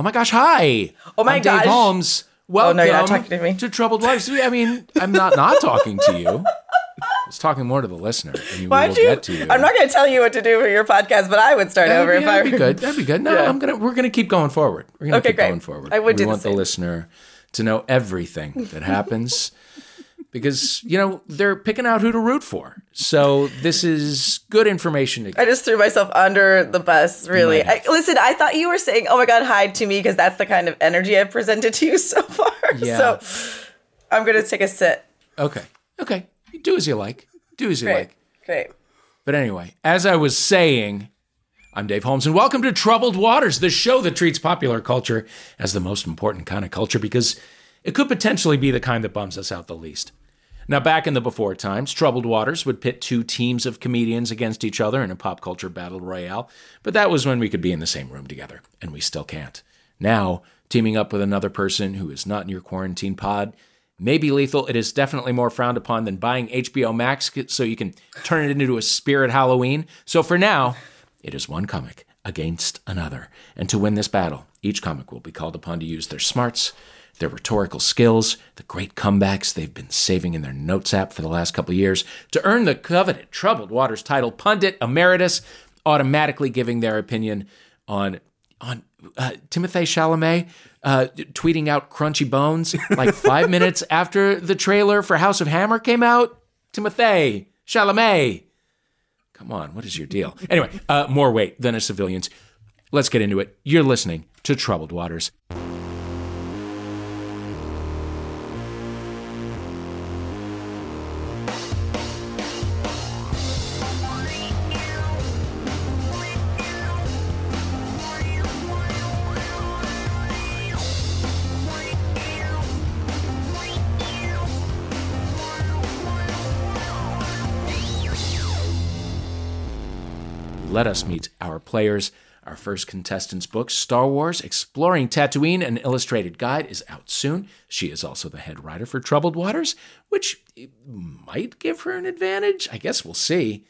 Oh my gosh, hi. Oh my I'm gosh. Dave Holmes. Welcome no, you're not talking to me. Troubled Waters. I mean, I'm not not talking to you. I was talking more to the listener. And we Why'd will you? get to you. I'm not going to tell you what to do for your podcast, but I would start That'd over be, if I that'd were be good. That'd be good. No, Yeah. I'm gonna we're gonna keep going forward. We're gonna Okay, keep great. going forward. I would we the want the same. listener to know everything that happens because you know they're picking out who to root for. So this is good information to I just threw myself under the bus, really. I, listen, I thought you were saying, oh my God, hide to me, because that's the kind of energy I've presented to you so far. Yeah. So I'm going to take a sit. Okay. Okay. You do as you like. Do as you Great. like. Great. But anyway, as I was saying, I'm Dave Holmes, and welcome to Troubled Waters, the show that treats popular culture as the most important kind of culture because it could potentially be the kind that bums us out the least. Now, back in the before times, Troubled Waters would pit two teams of comedians against each other in a pop culture battle royale, but that was when we could be in the same room together, and we still can't. Now, teaming up with another person who is not in your quarantine pod may be lethal. It is definitely more frowned upon than buying HBO Max so you can turn it into a spirit Halloween. So for now, it is one comic against another. And to win this battle, each comic will be called upon to use their smarts, their rhetorical skills, the great comebacks they've been saving in their notes app for the last couple of years to earn the coveted Troubled Waters title Pundit Emeritus, automatically giving their opinion on on uh, Timothy Chalamet uh, tweeting out crunchy bones like five minutes after the trailer for House of Hammer came out. Timothy Chalamet. Come on, what is your deal? Anyway, uh, more weight than a civilian's. Let's get into it. You're listening to Troubled Waters. Let us meet our players. Our first contestant's book, Star Wars Exploring Tatooine, an illustrated guide, is out soon. She is also the head writer for Troubled Waters, which might give her an advantage. I guess we'll see.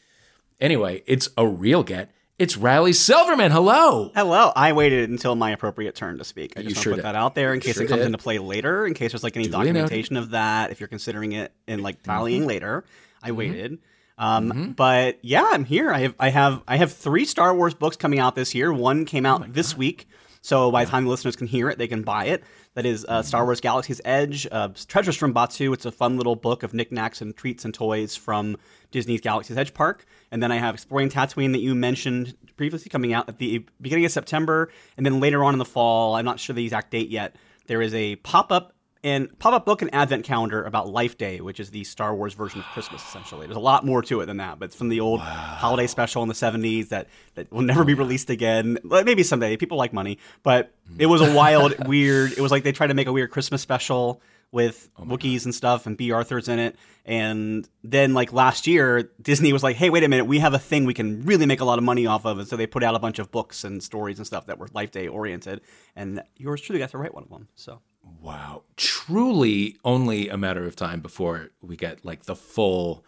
Anyway, it's a real get. It's Riley Silverman. Hello. Hello. I waited until my appropriate turn to speak. I You just want sure to put did. that out there in case Sure it comes did. into play later, in case there's like any Duly noted. documentation of that, if you're considering it in like tallying Mm-hmm. later. I waited. Um, but yeah, I'm here. I have I have I have three Star Wars books coming out this year. One came Oh out this week. So by the time the listeners can hear it, they can buy it. That is uh, Mm-hmm. Star Wars Galaxy's Edge, uh, Treasures from Batuu. It's a fun little book of knickknacks and treats and toys from Disney's Galaxy's Edge Park. And then I have Exploring Tatooine that you mentioned previously coming out at the beginning of September. And then later on in the fall, I'm not sure the exact date yet, there is a pop up and pop up book and advent calendar about Life Day, which is the Star Wars version of Christmas, essentially. There's a lot more to it than that, but it's from the old holiday special in the 70s that, that will never be oh, released again. Maybe someday. People like money, but it was a mm. wild, weird. It was like they tried to make a weird Christmas special with oh Wookiees and stuff, and Bea Arthur's in it. And then, like last year, Disney was like, "Hey, wait a minute, we have a thing we can really make a lot of money off of," and so they put out a bunch of books and stories and stuff that were Life Day oriented. And yours truly got to write one of them. So Wow. Truly only a matter of time before we get like the full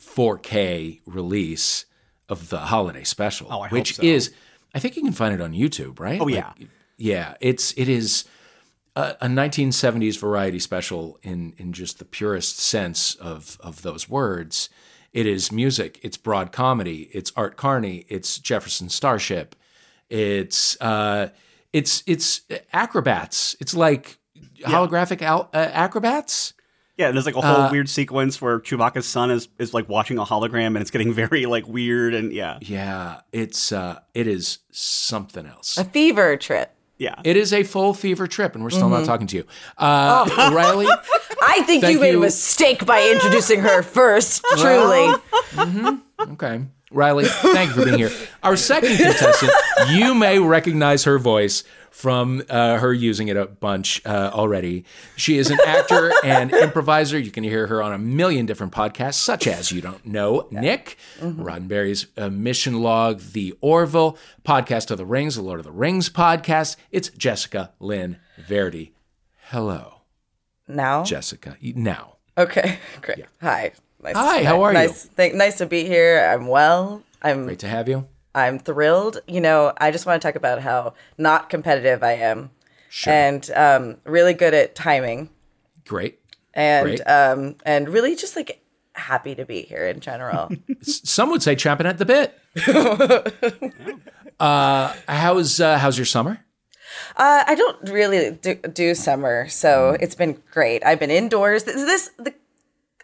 4K release of the holiday special, Oh, I hope which so. is I think you can find it on YouTube, right? Oh, Like, yeah. yeah, it's it is a, a 1970s variety special in in just the purest sense of of those words. It is music, it's broad comedy, it's Art Carney, it's Jefferson Starship, it's uh it's it's acrobats. It's like holographic al- uh, acrobats. yeah, there's like a whole weird sequence where Chewbacca's son is is like watching a hologram, and it's getting very like weird and yeah, Yeah, it's uh it is something else. A fever trip. yeah. It is a full fever trip, and we're still not talking to you, uh, Riley. I think you made you. a mistake by introducing her first, truly. Okay, Riley, thank you for being here. Our second contestant, you may recognize her voice from uh, her using it a bunch uh, already. She is an actor and improviser. You can hear her on a million different podcasts, such as You Don't Know Nick, Roddenberry's uh, Mission Log, The Orville, Podcast of the Rings, the Lord of the Rings podcast. It's Jessica Lynn Verdi. Hello, Now? Jessica. Now. Okay, great. Hi. Nice Hi, how are you? nice, Thank, nice to be here. I'm well. I'm Great to have you. I'm thrilled. You know, I just want to talk about how not competitive I am. Sure. and um, really good at timing, Great. and Great. um, and really just like happy to be here in general. Some would say chomping at the bit. uh, how's uh, how's your summer? Uh, I don't really do, do summer, so it's been great. I've been indoors. This, this the,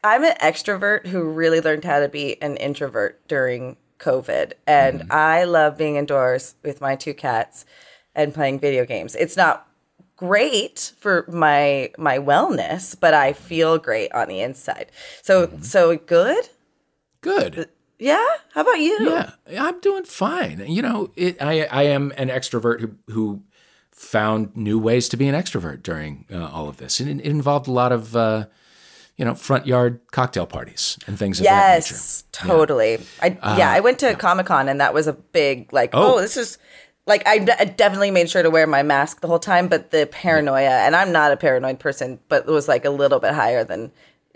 I'm an extrovert who really learned how to be an introvert during COVID, and I love being indoors with my two cats and playing video games. It's not great for my my wellness, but I feel great on the inside. So so good. Good. Yeah. How about you? Yeah, I'm doing fine. You know, it, I I am an extrovert who who found new ways to be an extrovert during uh, all of this, and it, it involved a lot of uh, you know front yard cocktail parties and things of that nature. Yes, totally. I uh, yeah, I went to Comic Con and that was a big like. Oh, Oh. this is like I, d- I definitely made sure to wear my mask the whole time, but the paranoia and I'm not a paranoid person, but it was like a little bit higher than.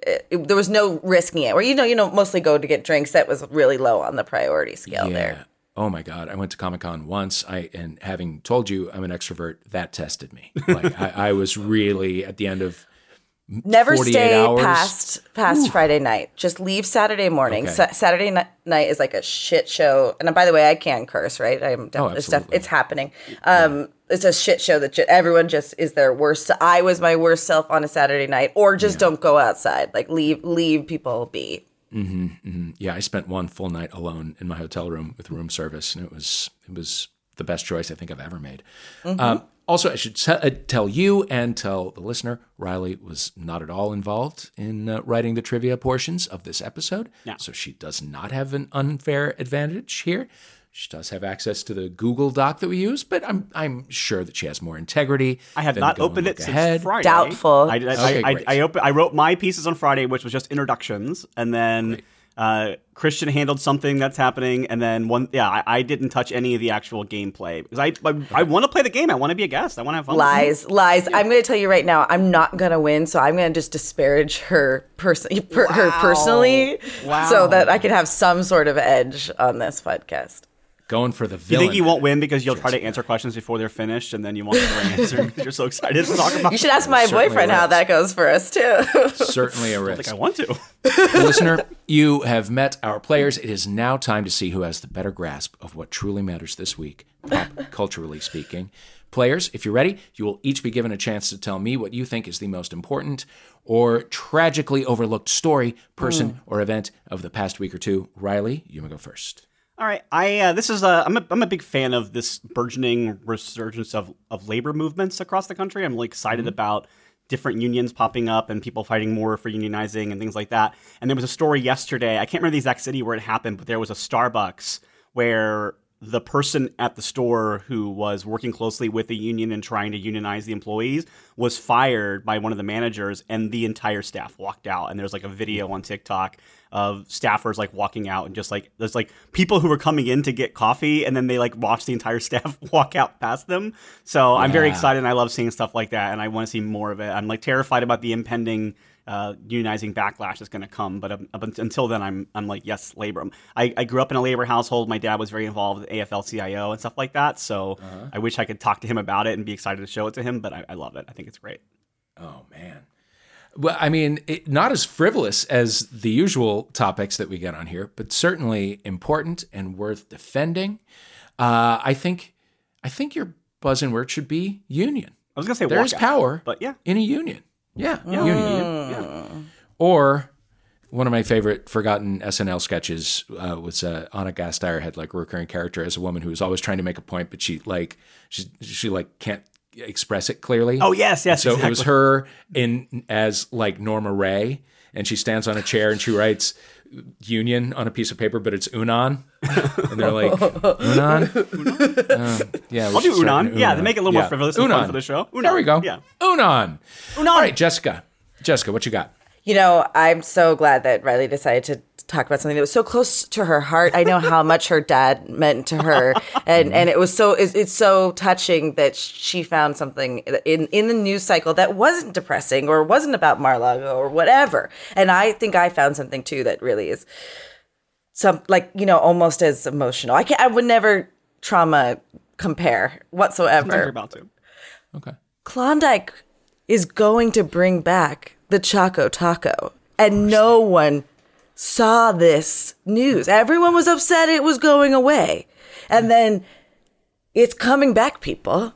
It, it- there was no risking it. Where you know, you know, mostly go to get drinks. That was really low on the priority scale there. Oh my God! I went to Comic Con once. I and having told you I'm an extrovert, that tested me. Like I, I was really at the end of Never stay hours? past past Friday night. Just leave Saturday morning. Okay. Sa- Saturday ni- night is like a shit show. And by the way, I can curse, right? I'm Oh, it's, def- it's happening. Um, It's a shit show that ju- everyone just is their worst. I was my worst self on a Saturday night, or just don't go outside. Like leave leave people be. mm-hmm yeah, I spent one full night alone in my hotel room with room service, and it was it was the best choice I think I've ever made. Um, also, I should te- uh, tell you and tell the listener, Riley was not at all involved in uh, writing the trivia portions of this episode, Yeah. so she does not have an unfair advantage here. She does have access to the Google Doc that we use, but I'm I'm sure that she has more integrity. I have than not to go and opened it look since ahead. Friday. Doubtful. I, I, Okay, I, great. I, open, I wrote my pieces on Friday, which was just introductions, and then uh, Christian handled something that's happening, and then one. Yeah, I, I didn't touch any of the actual gameplay because I I, I want to play the game. I want to be a guest. I want to have fun. with it. Lies, lies. I'm going to tell you right now. I'm not going to win, so I'm going to just disparage her person, per, her personally, Wow. so that I can have some sort of edge on this podcast. Going for the villain. You think you won't win because you'll try to answer questions before they're finished, and then you won't know the answer because you're so excited to talk about. You should ask my certainly boyfriend how that goes for us too. Certainly a risk. think I want to. Listener, you have met our players. It is now time to see who has the better grasp of what truly matters this week, pop culturally speaking. Players, if you're ready, you will each be given a chance to tell me what you think is the most important or tragically overlooked story, person, hmm. or event of the past week or two. Riley, you may go first. All right, I uh, this is a I'm a I'm a big fan of this burgeoning resurgence of of labor movements across the country. I'm really excited about different unions popping up and people fighting more for unionizing and things like that. And there was a story yesterday. I can't remember the exact city where it happened, but there was a Starbucks where the person at the store who was working closely with the union and trying to unionize the employees was fired by one of the managers and the entire staff walked out and there's like a video on TikTok of staffers like walking out and just like there's like people who were coming in to get coffee and then they like watch the entire staff walk out past them. So I'm very excited and I love seeing stuff like that and I want to see more of it. I'm like terrified about the impending uh, unionizing backlash is going to come, but up until then, I'm I'm like yes, labor. I, I grew up in a labor household. My dad was very involved with AFL-CIO and stuff like that. So I wish I could talk to him about it and be excited to show it to him. But I, I love it. I think it's great. Oh man. Well, I mean, it, not as frivolous as the usual topics that we get on here, but certainly important and worth defending. Uh, I think, I think your buzzing word should be union. I was gonna say There is walkout, power but yeah, in a union. Yeah, yeah, union. yeah. Or one of my favorite forgotten SNL sketches uh, was uh, Ana Gasteyer had like a recurring character as a woman who was always trying to make a point, but she like she she like can't express it clearly. Oh yes, yes. So exactly. it was her in as like Norma Rae, and she stands on a chair and she writes "union" on a piece of paper, but it's "unan," and they're like "unan." Um, yeah, we I'll do start Unan. Yeah, to make it a little more frivolous Unan. for the show. There we go. Yeah. Unan. Unan. All right, Jessica. Jessica, what you got? You know, I'm so glad that Riley decided to talk about something that was so close to her heart. I know how much her dad meant to her, and mm-hmm. and it was so it's, it's so touching that she found something in in the news cycle that wasn't depressing or wasn't about Mar-a-Lago or whatever. And I think I found something too that really is some like you know almost as emotional. I can I would never trauma compare You're whatsoever. about to. Okay. Klondike is going to bring back the Choco Taco. And no one saw this news. Everyone was upset it was going away. And then it's coming back, people.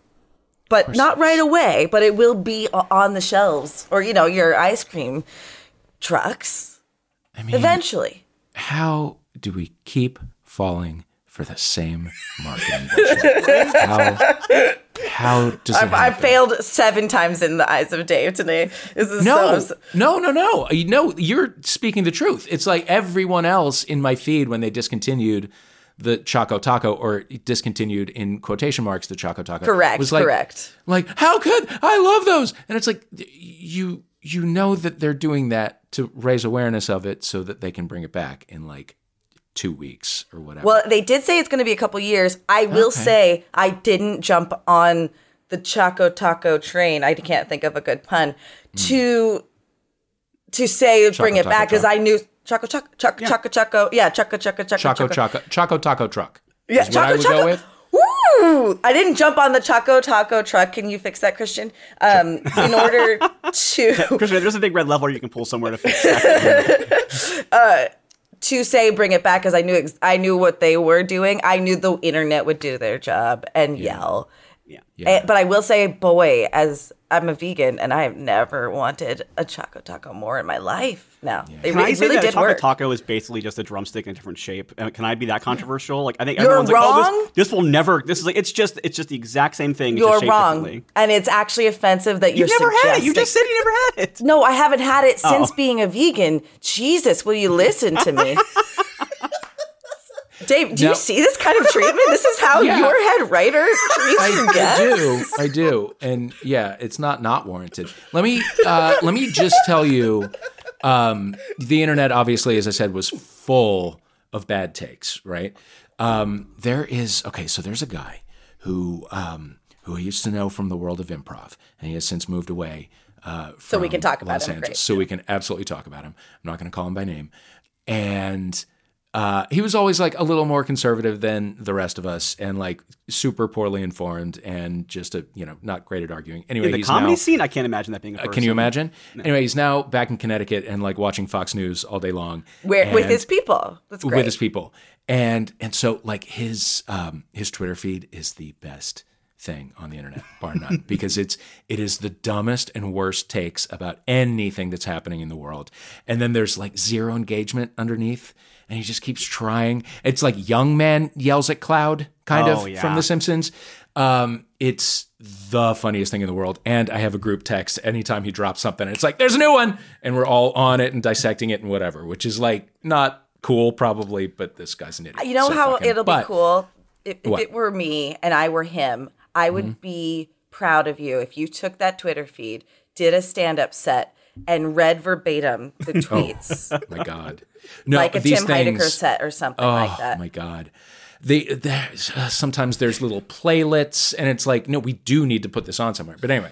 But not right away, but it will be on the shelves or, you know, your ice cream trucks I mean, eventually. how do we keep falling for the same marketing how, how does I've, I've failed seven times in the eyes of Dave today. This is No, so. no, no, no. Know, you're speaking the truth. It's like everyone else in my feed when they discontinued the Choco Taco or discontinued in quotation marks the Choco Taco. Correct, was like, correct. Like, how could I love those? And it's like you you know that they're doing that to raise awareness of it so that they can bring it back in like two weeks or whatever. Well, they did say it's going to be a couple years. I will Okay. say I didn't jump on the Choco Taco train. I can't think of a good pun to to say bring it Taco back because. I knew Choco Choco Choco Choco Choco yeah Choco Choco Choco Choco Choco Choco Taco Truck. yeah is what I would go with. Woo! I didn't jump on the Choco Taco truck. Can you fix that, Christian? Um, in order to Christian, there's a big red lever you can pull somewhere to fix that. to say bring it back because I knew ex- I knew what they were doing. I knew the internet would do their job and yell. Yeah. Eh, but I will say, boy, as I'm a vegan and I have never wanted a Choco Taco more in my life. Now they Can re- I say really that did Choco work. Taco is basically just a drumstick in a different shape? Uh, Can I be that controversial? Like I think You're everyone's like, oh, wrong. this, this will never. This is like it's just it's just the exact same thing. it's You're just wrong, and it's actually offensive that You've you're never had it. You just said you never had it. No, I haven't had it since Oh. being a vegan. Jesus, will you listen to me? Dave, do Now- you see this kind of treatment? This is how Yeah. your head writer treats I, your I do, I do, and yeah, it's not not warranted. Let me uh, let me just tell you, um, the internet obviously, as I said, was full of bad takes. Right? Um, there is okay, so there's a guy who um, who I used to know from the world of improv, and he has since moved away. Uh, So we can talk about Los him, Angeles, great. so we can absolutely talk about him. I'm not going to call him by name, and uh, he was always like a little more conservative than the rest of us, and like super poorly informed, and just a you know not great at arguing. Anyway, In the he's comedy now, scene, I can't imagine that being a uh, person. Can you imagine? Anyway, he's now back in Connecticut and like watching Fox News all day long, Where, with his people. That's great. with his people, and and so like his um his Twitter feed is the best thing on the internet, bar none, because it's it is the dumbest and worst takes about anything that's happening in the world, and then there's like zero engagement underneath, and he just keeps trying. It's like young man yells at cloud, kind Oh, of yeah. from The Simpsons. Um, it's the funniest thing in the world, and I have a group text anytime he drops something. It's like there's a new one, and we're all on it and dissecting it and whatever, which is like not cool probably, but this guy's an idiot. You know so how fucking- it'll but- be cool? If, if it were me and I were him, I would Mm-hmm. be proud of you if you took that Twitter feed, did a stand up set, and read verbatim the tweets. oh, My God, no, like a these Tim things, Heidecker set or something Oh like that. Oh my God. They, there's, uh, sometimes there's little playlets, and it's like, no, we do need to put this on somewhere. But anyway,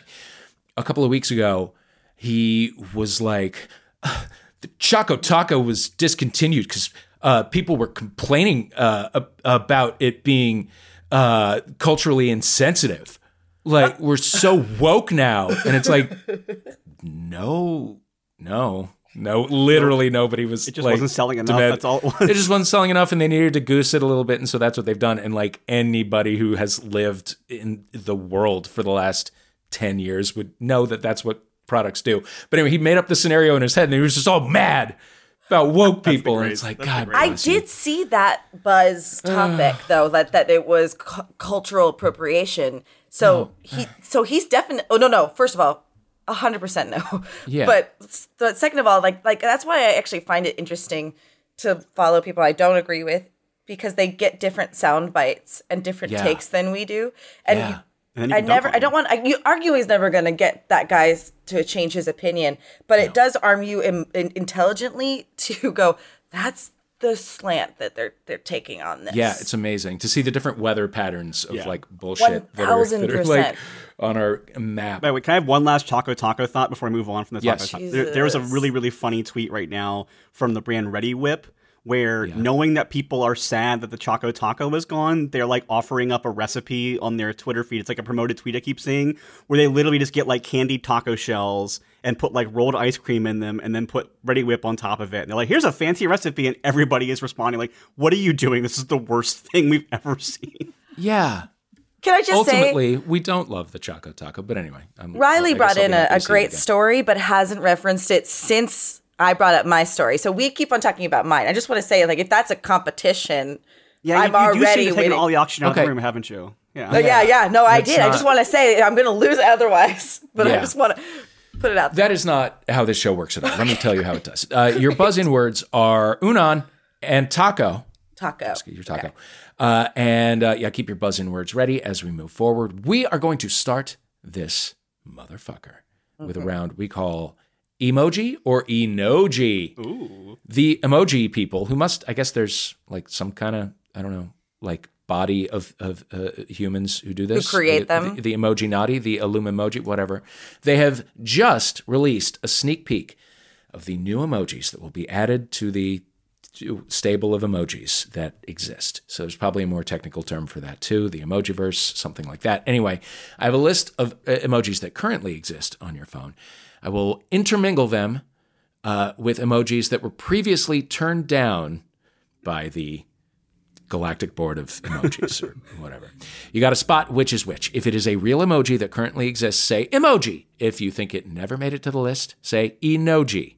a couple of weeks ago, he was like, "Uh, the Choco Taco was discontinued because uh, people were complaining uh, about it being uh, culturally insensitive. Like, we're so woke now. And it's like, no, no. No, literally nobody was. It just like, wasn't selling enough, demand- that's all it was. It just wasn't selling enough, and they needed to goose it a little bit, and so that's what they've done. And like anybody who has lived in the world for the last ten years would know that that's what products do. But anyway, he made up the scenario in his head, and he was just all mad about woke people, and it's like that's God. I bless you. did see that buzz topic though that that it was cu- cultural appropriation. So he so he's definitely oh no no first of all hundred percent no Yeah. but, s- but second of all like like that's why I actually find it interesting to follow people I don't agree with because they get different sound bites and different Yeah. takes than we do and Yeah. you- And I never, I don't want, I, you, arguing is never going to get that guy to change his opinion, but it does arm you in, in, intelligently to go, that's the slant that they're they're taking on this. Yeah, it's amazing to see the different weather patterns of Yeah. like bullshit that are, that are 1000%. like on our map. By the way, can I have one last Choco Taco thought before I move on from the Taco Yes. Taco? There, was a really, really funny tweet right now from the brand Reddi-wip where knowing that people are sad that the Choco Taco is gone, they're like offering up a recipe on their Twitter feed. It's like a promoted tweet I keep seeing where they literally just get like candied taco shells and put like rolled ice cream in them and then put Reddi-wip on top of it. And they're like, here's a fancy recipe. And everybody is responding like, what are you doing? This is the worst thing we've ever seen. Yeah. Can I just say, Ultimately, we don't love the Choco Taco, but anyway. I'm, Riley I guess brought in a, a to see it great story, but hasn't referenced it since I brought up my story. So we keep on talking about mine. I just want to say, like, if that's a competition, Yeah, I'm you, you do seem already to have taken all the oxygen out Okay. of the room, haven't you? Yeah. Oh, yeah, yeah. No, I That's did. I just want to say I'm going to lose otherwise, but I just want to put it out there. That is not how this show works at all. Let me tell you how it does. Uh, your buzz-in words are unan and taco. Taco. Excuse your taco. Uh, and uh, yeah, keep your buzz-in words ready as we move forward. We are going to start this motherfucker with a round we call emoji or enoji. Ooh. the emoji people who must i guess there's like some kind of i don't know like body of of uh, humans who do this create the, them. the, the emoji naughty the illumoji whatever they have just released a sneak peek of the new emojis that will be added to the stable of emojis that exist. So there's probably a more technical term for that too, the emojiverse, something like that. Anyway, I have a list of uh, emojis that currently exist on your phone. I will intermingle them uh, with emojis that were previously turned down by the Galactic Board of Emojis or whatever. You got to spot which is which. If it is a real emoji that currently exists, say emoji. If you think it never made it to the list, say emoji.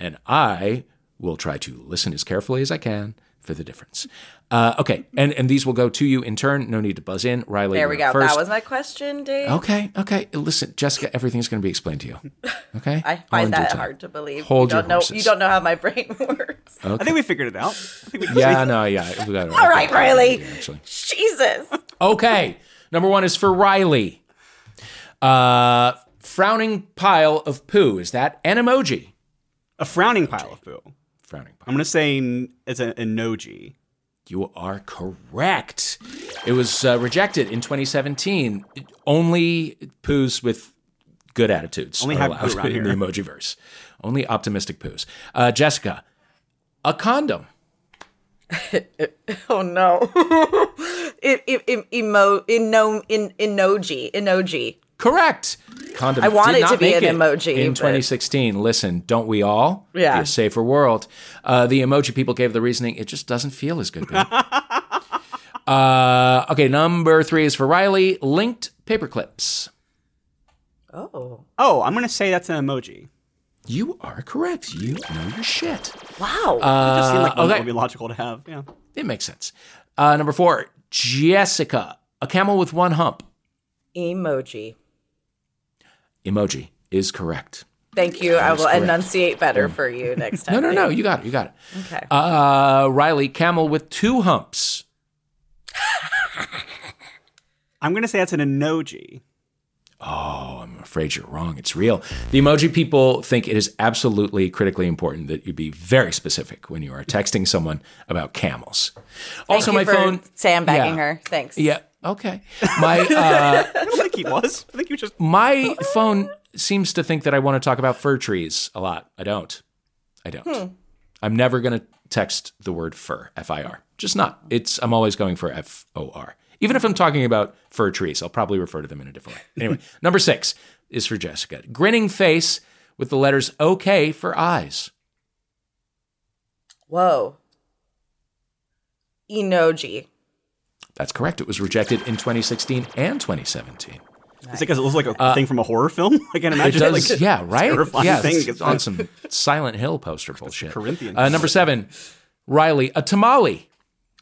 And I will try to listen as carefully as I can for the difference. Uh, okay, and and these will go to you in turn. No need to buzz in. Riley, There we go. First. That was my question, Dave. Okay, okay. Listen, Jessica, everything's going to be explained to you. Okay, I find that time. hard to believe. Hold you your don't know. horses. You don't know how my brain works. I think we figured it out. I think we Yeah, no, yeah. We got it. All right, Riley. Actually. Jesus. Okay. Number one is for Riley. Uh, frowning pile of poo. Is that an emoji? A frowning pile of poo. Frowning pile. I'm going to say it's an emoji. You are correct. It was uh, rejected in 2017. Only poos with good attitudes Only are have allowed poo around in the here. emojiverse. Only optimistic poos. Uh, Jessica, a condom. Oh no. it, it, it, emo, eno, in, emoji. Emoji. Correct. Condom. I want did it not to be make an emoji, in but- 2016. Listen, don't we all? Yeah. Be a safer world. Uh, the emoji people gave the reasoning. It just doesn't feel as good. uh, okay, number three is for Riley. Linked paperclips. Oh. Oh, I'm going to say that's an emoji. You are correct. You know your shit. Wow. It just seemed like one that okay. would be logical to have. Yeah. It makes sense. Uh, number four, Jessica. A camel with one hump. Emoji. Emoji is correct. Thank you. I will correct. enunciate better for you next time. No, no, no. You got it. You got it. Okay. Uh, Riley, camel with two humps. I'm going to say that's an emoji. Oh, I'm afraid you're wrong. It's real. The emoji people think it is absolutely critically important that you be very specific when you are texting someone about camels. also, Thank my you for phone. sandbagging yeah. her. Thanks. Yeah. Okay. My uh, I don't think he was. I think you just. my phone seems to think that I want to talk about fir trees a lot. I don't. I don't. Hmm. I'm never going to text the word fir, F I R. Just not. It's I'm always going for F O R. Even if I'm talking about fir trees, I'll probably refer to them in a different way. Anyway, number 6 is for Jessica. Grinning face with the letters OK for eyes. Whoa. Enoji. That's correct. It was rejected in 2016 and 2017. Is it because it looks like a thing from a horror film? I can Uh, It imagine. does, like, yeah, right? terrifying yeah, thing it's on some Silent Hill poster bullshit. Corinthian. Uh, number seven, Riley, a tamale,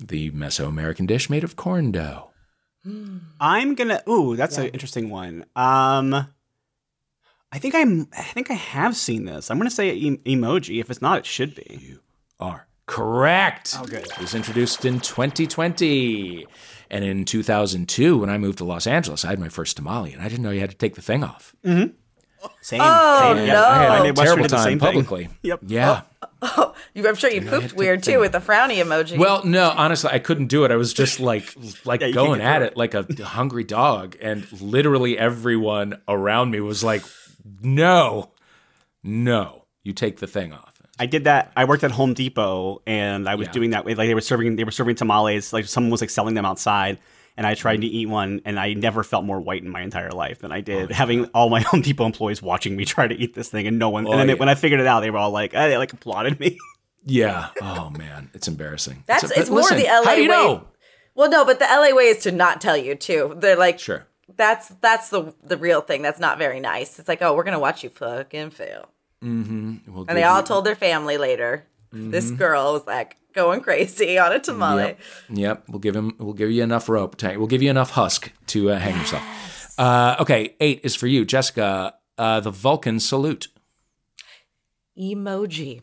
the Mesoamerican dish made of corn dough. I'm gonna. Ooh, that's an interesting one. Um, I think I'm. I think I have seen this. I'm gonna say e- emoji. If it's not, it should be. You are correct. Oh, good. It was introduced in 2020. And in 2002, when I moved to Los Angeles, I had my first tamale, and I didn't know you had to take the thing off. Mm-hmm. Same. Oh, same. no. I had My a Midwestern terrible did the time same thing. publicly. Yep. Yeah. Oh, oh. You, I'm sure you had pooped to weird too with the frowny emoji. Well, no, honestly, I couldn't do it. I was just like, like Yeah, going at through it like a hungry dog, and literally everyone around me was like, "No, no, you take the thing off." I did that. I worked at Home Depot, and I was Yeah. doing that. Like they were serving, they were serving tamales. Like someone was like selling them outside, and I tried to eat one, and I never felt more white in my entire life than I did having all my Home Depot employees watching me try to eat this thing, and no one. Oh, and then yeah. when I figured it out, they were all like, eh, they like applauded me. Yeah. Oh man, it's embarrassing. That's It's a- it's but more listen, the LA How do you way. know? Well, no, but the LA way is to not tell you too. They're like, Sure. that's that's the the real thing. That's not very nice. It's like, oh, we're gonna watch you fucking fail. We'll And they all told their family later. This girl was like going crazy on a tamale. Yep. Yep. We'll give him. We'll give you enough rope. To, we'll give you enough husk to uh, hang yourself. Uh, okay. Eight is for you, Jessica. Uh, the Vulcan salute. Emoji.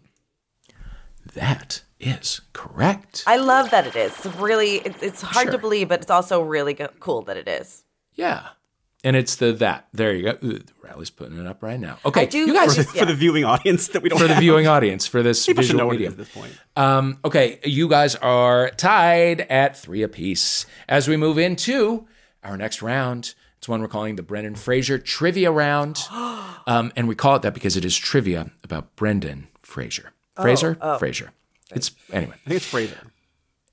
That is correct. I love that it is. It's really, it's, it's hard Sure. to believe, but it's also really go- cool that it is. yeah. And it's the that. There you go. Riley's putting it up right now. Okay. Do You guys for, the, just- for the viewing audience that we don't for the viewing audience for this People should visual know medium. at this point. Um, okay, you guys are tied at three apiece. As we move into our next round, it's one we're calling the Brendan Fraser Trivia Round. Um, and we call it that because it is trivia about Brendan Fraser. Fraser? Fraser. It's anyway. I think it's Fraser.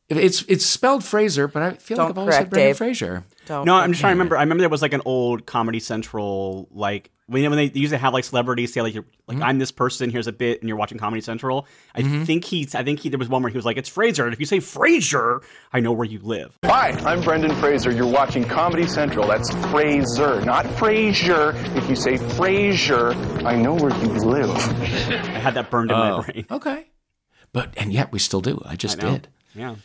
It's it's spelled Fraser, but I feel like Don't I've always said Brendan Dave. Fraser. Don't. No, I'm just trying to remember. I remember there was like an old Comedy Central, like when, when they used to have like celebrities say like, you're, like Mm-hmm. I'm this person, here's a bit, and you're watching Comedy Central. I think he, I think he, there was one where he was like, it's Fraser, and if you say Fraser, I know where you live. Hi, I'm Brendan Fraser. You're watching Comedy Central. That's Fraser, not Fraser. If you say Fraser, I know where you live. I had that burned in Oh, my brain. okay. But and yet we still do. I just I did. Yeah.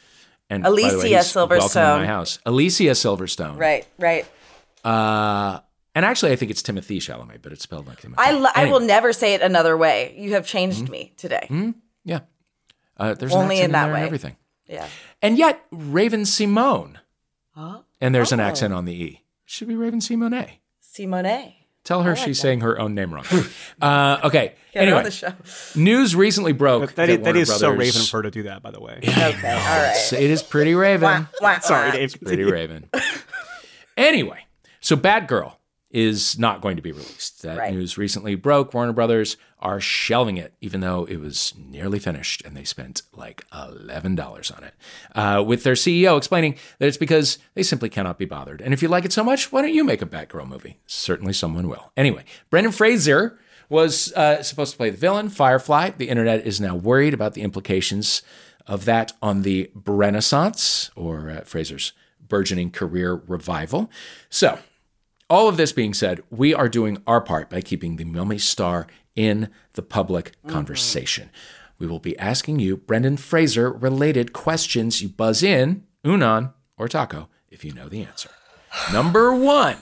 And way, Alicia in Silverstone. my house. Alicia Silverstone. Right, right. Uh, and actually, I think it's Timothy Chalamet, but it's spelled like Timothy. I, lo- I will never say it another way. You have changed me today. Yeah. Uh, there's Only an in that there way. and everything. Yeah. And yet, Raven Simone. And there's an Oh. accent on the E. Should be Raven Simone. Simone. Tell her she's saying her own name wrong. uh, okay. Get anyway, the show. news recently broke. That is, that Warner is so Raven of her to do that, by the way. Okay, all right. It is pretty Raven. Wah, Sorry, wah. Dave. Pretty Raven. anyway, so Batgirl is not going to be released. That Right. news recently broke. Warner Brothers are shelving it, even though it was nearly finished and they spent like $11 on it. Uh, with their CEO explaining that it's because they simply cannot be bothered. And if you like it so much, why don't you make a Batgirl movie? Certainly someone will. Anyway, Brendan Fraser was uh, supposed to play the villain, Firefly. The internet is now worried about the implications of that on the Renaissance or uh, Fraser's burgeoning career revival. So, all of this being said, we are doing our part by keeping the Mummy star in the public mm-hmm. conversation. We will be asking you Brendan Fraser related questions. You buzz in, Unan or Taco, if you know the answer. Number one.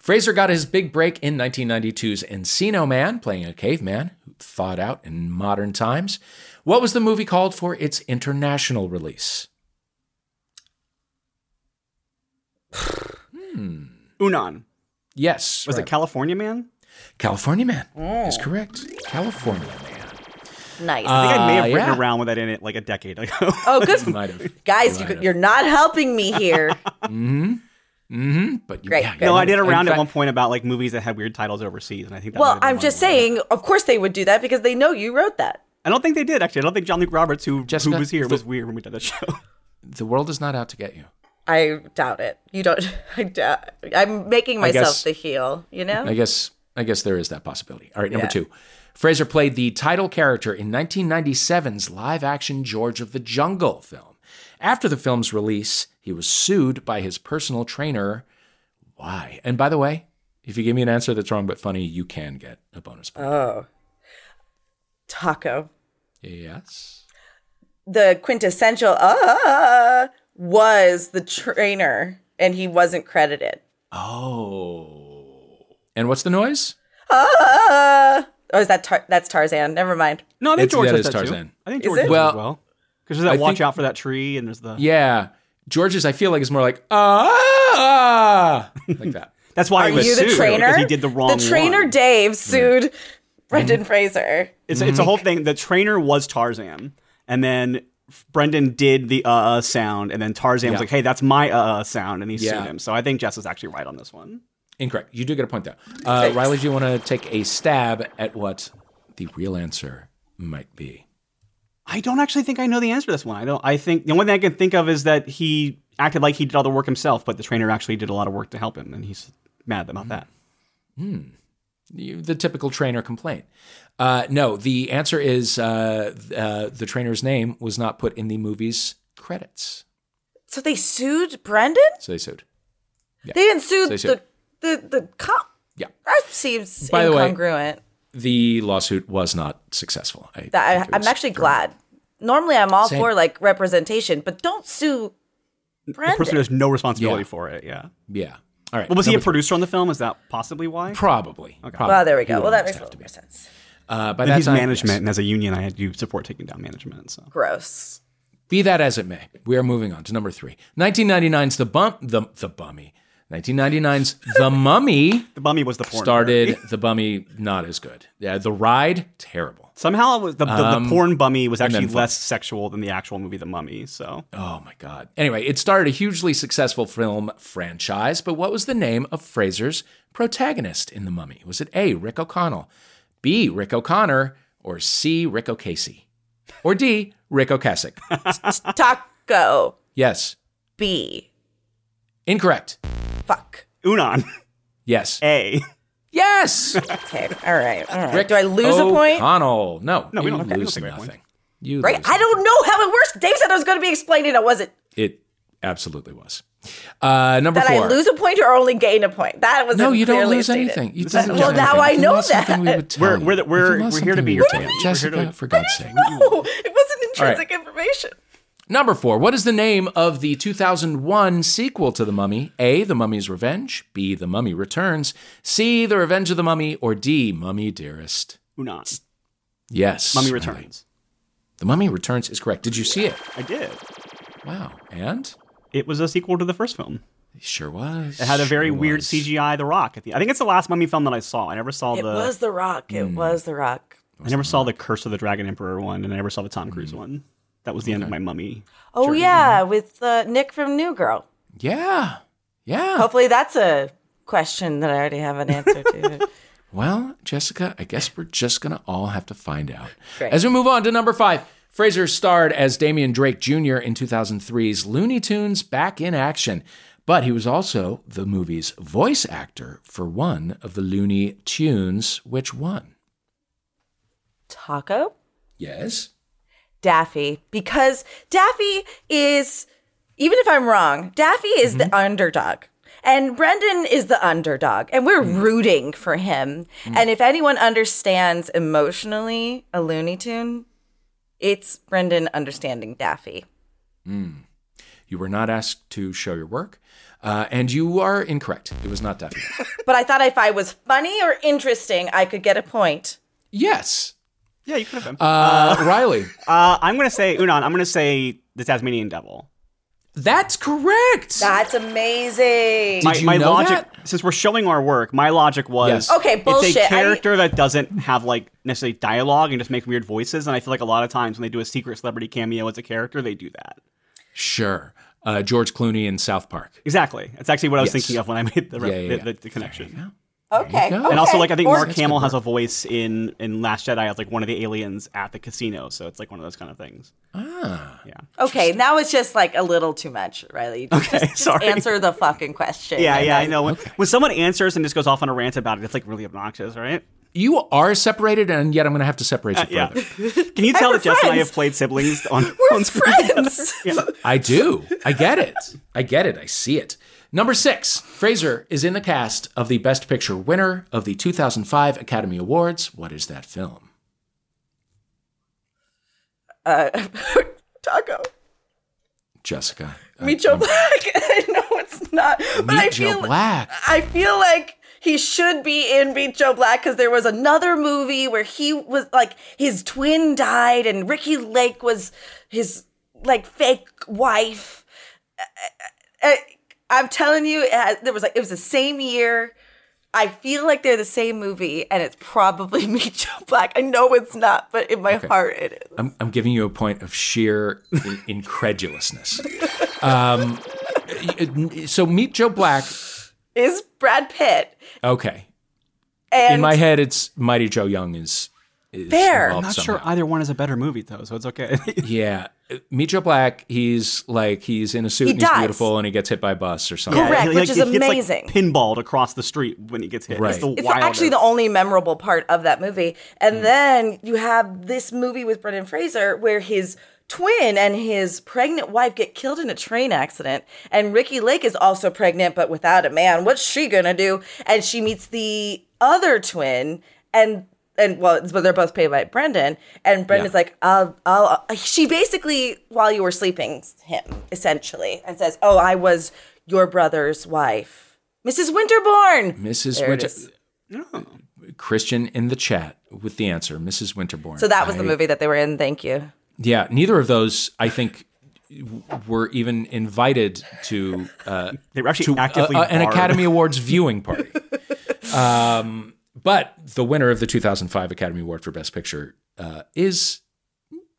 Fraser got his big break in 1992's Encino Man, playing a caveman who thawed out in modern times. What was the movie called for its international release? Hmm. Unan. Yes. Was right. it California Man? California Man is correct. California Man. Nice. I think I may have Uh, written yeah. around with that in it like a decade ago. oh, good. Might have. Guys, you, could- you're not helping me here. Mm-hmm. Mm-hmm. But you, Great, yeah, great. no, I did a in round at one point about like movies that had weird titles overseas, and I think that well, I'm just of them. saying, of course they would do that because they know you wrote that. I don't think they did actually. I don't think John-Luke Roberts, who, Jessica, who was here, the- was weird when we did that show. The world is not out to get you. I doubt it. You don't. I doubt. I'm making myself guess- the heel. You know. I guess I guess there is that possibility. All right, number Yeah. two. Fraser played the title character in 1997's live action George of the Jungle film. After the film's release, he was sued by his personal trainer. Why? And by the way, if you give me an answer that's wrong but funny, you can get a bonus point. oh. Taco. yes. The quintessential uh was the trainer, and he wasn't credited. Oh. And what's the noise? Uh, oh, is that Tar- that's Tarzan? Never mind. No, I think It's- George that does is that too. Tarzan. I think Is George it? does Well, as well. Because there's that I watch think- out for that tree, and there's the Yeah. George's, I feel like, is more like, ah, like that. That's why Are he was you the sued, trainer? because he did the wrong The trainer one. Dave sued Brendan Fraser. It's it's a whole thing. The trainer was Tarzan, and then Brendan did the uh, uh sound, and then Tarzan was like, "Hey, that's my uh uh sound," and he Yeah. sued him. So I think Jess is actually right on this one. Incorrect. You do get a point, though. Uh, Riley, do you want to take a stab at what the real answer might be? I don't actually think I know the answer to this one. I don't. I think the only thing I can think of is that he acted like he did all the work himself, but the trainer actually did a lot of work to help him, and he's mad about that. You- The typical trainer complaint. Uh, no, the answer is uh, uh, the trainer's name was not put in the movie's credits, So they sued Brendan? so they sued. Yeah. They didn't sue They the, sued. the the cop. Yeah. That seems By the way, incongruent. The lawsuit was not successful. I that, I, I'm actually thrown. glad. Normally, I'm all Same. for like representation, but don't sue The person has no responsibility Yeah. for it. Yeah. Yeah. All right. Well, was he a number three. producer on the film? Is that possibly why? Probably. Probably. Well, there we go. would Well, that almost makes a have little more sense. Uh, by And that he's time, management, yes. and as a union, I do support taking down management. So Gross. Be that as it may, we are moving on to number three. 1999's The Bump, the the Bummy. 1999's The Mummy the Bummy was the porn. started. parody. The Bummy not as good. Yeah, The Ride terrible. Somehow, it was the, the, Um, the porn Bummy was actually then less sexual than the actual movie The Mummy. So Oh my god. Anyway, it started a hugely successful film franchise, but what was the name of Fraser's protagonist in The Mummy? Was it A. Rick O'Connell, B. Rick O'Connor, or C. Rick O'Casey, or D. Rick Ocasek? Taco yes. B. Incorrect. Fuck. Unan Yes. A. Yes. Okay. All right. All right. Rick Do I lose a point? O'Connell. No, No, we you don't- okay, we don't lose take nothing. point. You Right. I don't know how it works. Dave said I was going to be explaining. It wasn't. It absolutely was. Uh, number That four. I lose a point or only gain a point. That was no, you don't lose stated. anything. You that- don't well, lose now anything. I If you know lost something, we that. would tell We're- we're- If you we're- we're here to be your team, tell fans. you. We're here to Jessica, for God's sake. No, it wasn't intrinsic information. Number four. What is the name of the 2001 sequel to The Mummy? A. The Mummy's Revenge. B. The Mummy Returns. C. The Revenge of the Mummy. Or D. Mummy Dearest. Unan. Yes. Mummy Riley. Returns. The Mummy Returns is correct. Did you see it? I did. Wow. And It was a sequel to the first film. it sure was. It had a very Sure weird was. CGI The Rock at the. I think it's the last Mummy film that I saw. I never saw It the. It was The Rock. It Hmm. was The Rock. I never saw the Curse of the Dragon Emperor one, and I never saw the Tom Hmm. Cruise one. That was the end of my Mummy. Oh yeah, with uh, Nick from New Girl. Yeah. Yeah. Hopefully that's a question that I already have an answer to. Well, Jessica, I guess we're just going to all have to find out. Great. As we move on to number five, Fraser starred as Damian Drake Jr. in 2003's Looney Tunes Back in Action, but he was also the movie's voice actor for one of the Looney Tunes. Which one? Taco? Yes. Daffy. Because Daffy is, even if I'm wrong, Daffy is the mm-hmm. underdog. And Brendan is the underdog. And we're mm-hmm. rooting for him. Mm. And if anyone understands emotionally a Looney Tune, it's Brendan understanding Daffy. You were not asked to show your work, uh, and you are incorrect. It was not Daffy. But I thought if I was funny or interesting, I could get a point. yes. Yeah, you could have been. Uh, Riley. Uh, I'm gonna say Unan. I'm gonna say the Tasmanian Devil. That's correct. That's amazing. my you my know logic, that? since we're showing our work, my logic was Yes. Okay, bullshit. It's a character that doesn't have like necessarily dialogue and just make weird voices, and I feel like a lot of times when they do a secret celebrity cameo as a character, they do that. Sure. Uh, George Clooney in South Park. Exactly. That's actually what I was Yes. thinking of when I made the Yeah, yeah, the, yeah. the, the connection. Yeah. okay. okay. And also, like I think Or- Mark Hamill has a voice in in Last Jedi as like one of the aliens at the casino, so it's like one of those kind of things. Ah. Yeah. Okay, now it's just like a little too much, Riley. Just, Okay, just sorry. answer the fucking question. Yeah, and yeah, I know. When, when someone answers and just goes off on a rant about it, it's like really obnoxious, right? You are separated, and yet I'm going to have to separate you Yeah. further. Can you tell that Jess and I have played siblings on, We're on screen together? friends. Yeah. I do. I get it. I get it. I see it. Number six, Fraser is in the cast of the Best Picture winner of the 2005 Academy Awards. What is that film? Uh, Taco. Jessica. uh, Meet Joe Black. I know it's not, but Meet I Joe feel Black. I feel like he should be in Meet Joe Black because there was another movie where he was like his twin died and Ricki Lake was his like fake wife. Uh, uh, I'm telling you, it has, there was like it was the same year. I feel like they're the same movie, and it's probably Meet Joe Black. I know it's not, but in my heart, it is. I'm, I'm giving you a point of sheer incredulousness. Um, so Meet Joe Black. Is Brad Pitt Okay. and In my head, it's Mighty Joe Young is Fair. I'm not somehow. sure either one is a better movie though, so it's okay. Yeah, meet Joe Black. He's like he's in a suit He and he's dies. beautiful, and he gets hit by a bus or something. Correct, he, which is he gets, amazing. Like, pinballed across the street when he gets hit. Right. It's, the It's actually the only memorable part of that movie. And Hmm. then you have this movie with Brendan Fraser where his twin and his pregnant wife get killed in a train accident. And Ricki Lake is also pregnant, but without a man. What's she gonna do? And she meets the other twin and and well, but they're both paid by Brendan. And Brendan's Yeah. like, I'll, I'll, she basically, while you were sleeping, him essentially, and says, Oh, I was your brother's wife, Mrs. Winterbourne. Mrs. There it Winter. is. Christian in the chat with the answer, Mrs. Winterbourne. So that was the movie that they were in. Thank you. Yeah, neither of those, I think, w- were even invited to uh, They were actually to actively uh, uh, an. Academy Awards viewing party. um, but the winner of the 2005 Academy Award for Best Picture uh, is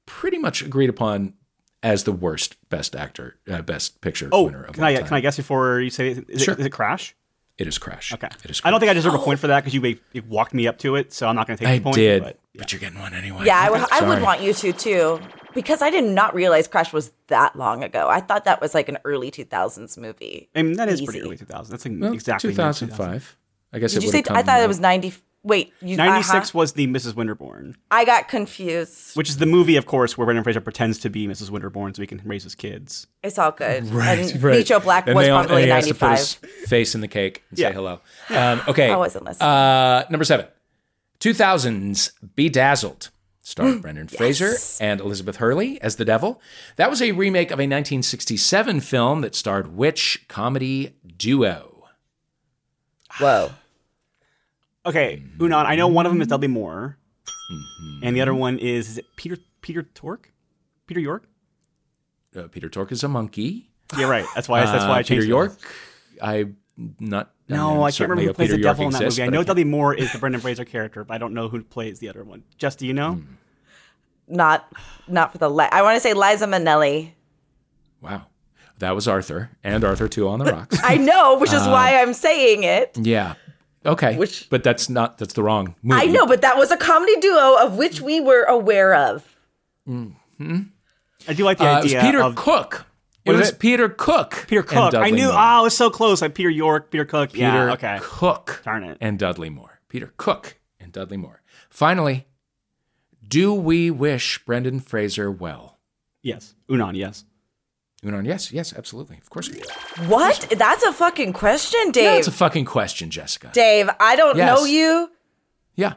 pretty much agreed upon as the worst Best Actor, uh, Best Picture Oh, winner of can all I time. can I guess before you say it? Is, Sure. it, is it Crash? It is Crash. Okay. It is. I don't think I Crash. deserve a point for that because you, you walked me up to it, so I'm not going to take I the point. did, But, but, you're getting one anyway. Yeah, I would- I would want you to too, because I did not realize Crash was that long ago. I thought that was like an early 2000s movie. I mean, that is pretty early 2000s. That's like Well, exactly mid- 2005. I guess. Did it you say? would've I thought it was 90. Wait, you, 96 uh-huh. was the Mrs. Winterbourne, I got confused. which is the movie, of course, where Brendan Fraser pretends to be Mrs. Winterbourne so he can raise his kids. It's all good. Right, and right. Meet Joe Black And was they all- probably and he has to put 95. his face in the cake and Yeah. say hello. Um, okay. I wasn't listening. Uh, number seven, 2000's Bedazzled. Starred Brendan Fraser and Elizabeth Hurley as the devil. That was a remake of a 1967 film that starred which comedy duo? Whoa. Okay, Unan, I know one of them is Dudley Moore, Mm-hmm. and the other one is, is it Peter Peter Tork? Peter York? Uh, Peter Tork is a monkey. Yeah, right. That's why. that's why I Uh, changed Peter. York. I not. No, I can't remember who plays Peter the York devil in that exists, movie. I know can't- Dudley Moore is the Brendan Fraser character, but I don't know who plays the other one. Just do you know? Hmm. Not not for the li- I want to say Liza Minnelli. Wow, that was Arthur and Arthur too on the rocks. I know, which is Uh, why I'm saying it. yeah. Okay. Which- but that's not. That's the wrong movie. I know, but that was a comedy duo of which we were aware of. I do like the Uh, it was idea Peter of Cook. It What is was it? Peter Cook. Peter and Cook. I Dudley knew. Moore. Ah, I was so close. Like Peter York, Peter Cook. Peter yeah. Okay. Cook. Darn it. And Dudley Moore. Peter Cook and Dudley Moore. Finally, do we wish Brendan Fraser well? Yes. Unan. Yes. Unan, yes, yes, absolutely. Of course we do. What? That's a fucking question, Dave. That's a fucking question, Jessica. Dave, I don't Yes. know you. Yeah.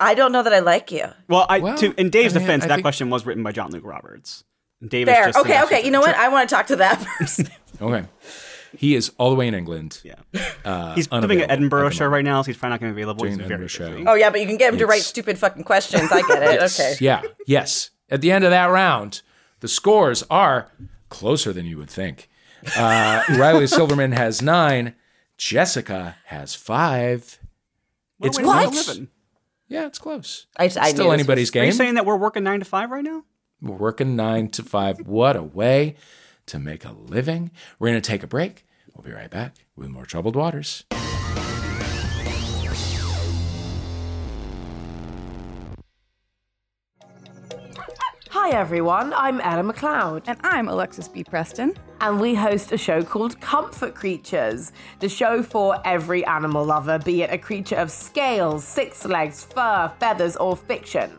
I don't know that I like you. Well, I, Well, to, in Dave's I mean, defense, I that think- question was written by John-Luke Roberts. And Dave is Fair. just Okay, okay. You know what? I want to talk to that person. Okay. He is all the way in England. Yeah. Uh, He's doing unavailable an Edinburgh show right now, so he's probably not going to be available. Doing He's an very Edinburgh show. oh yeah, but you can get him to write stupid fucking questions. I get it. Yes. Okay. Yeah. Yes. At the end of that round, the scores are closer than you would think. Uh, Riley Silverman has nine. Jessica has five. it's Wait, wait, What? wait, living. Yeah, it's close. I- I It's knew still this anybody's Are you game. saying that we're working nine to five right now? We're working nine to five. What a way to make a living. We're going to take a break. We'll be right back with more Troubled Waters. Hi everyone, I'm Ella McLeod. And I'm Alexis B. Preston. and we host a show called Comfort Creatures, the show for every animal lover, be it a creature of scales, six legs, fur, feathers, or fiction.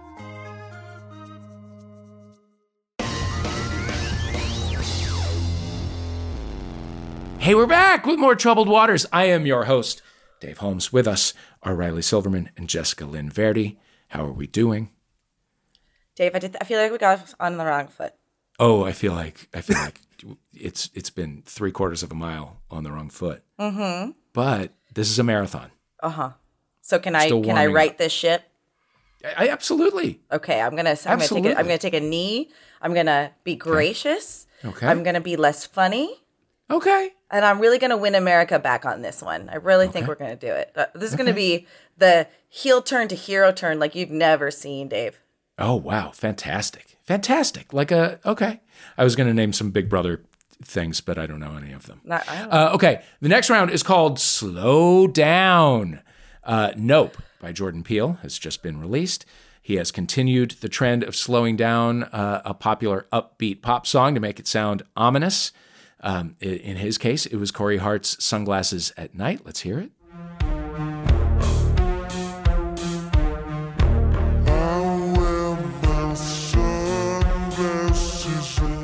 Hey, we're back with more Troubled Waters. I am your host, Dave Holmes. With us are Riley Silverman and Jessica Lynn Verdi. How are we doing? Dave, I did. I feel like we got on the wrong foot. Oh, I feel like I feel like it's it's been three quarters of a mile on the wrong foot. Mm-hmm. But this is a marathon. Uh huh. So can I can I write up. this shit? I, I absolutely. Okay, I'm gonna I'm gonna take a. I'm gonna take a knee. I'm gonna be gracious. Okay. I'm gonna be less funny. Okay. And I'm really going to win America back on this one. I really think we're going to do it. Uh, this is going to be the heel turn to hero turn like you've never seen, Dave. Oh wow, fantastic, fantastic. Like a okay. I was going to name some Big Brother things, but I don't know any of them. Not, Uh, okay, the next round is called Slow Down. Uh, nope by Jordan Peele has just been released. He has continued the trend of slowing down uh, a popular upbeat pop song to make it sound ominous. Um, in his case, it was Corey Hart's Sunglasses at Night. Let's hear it.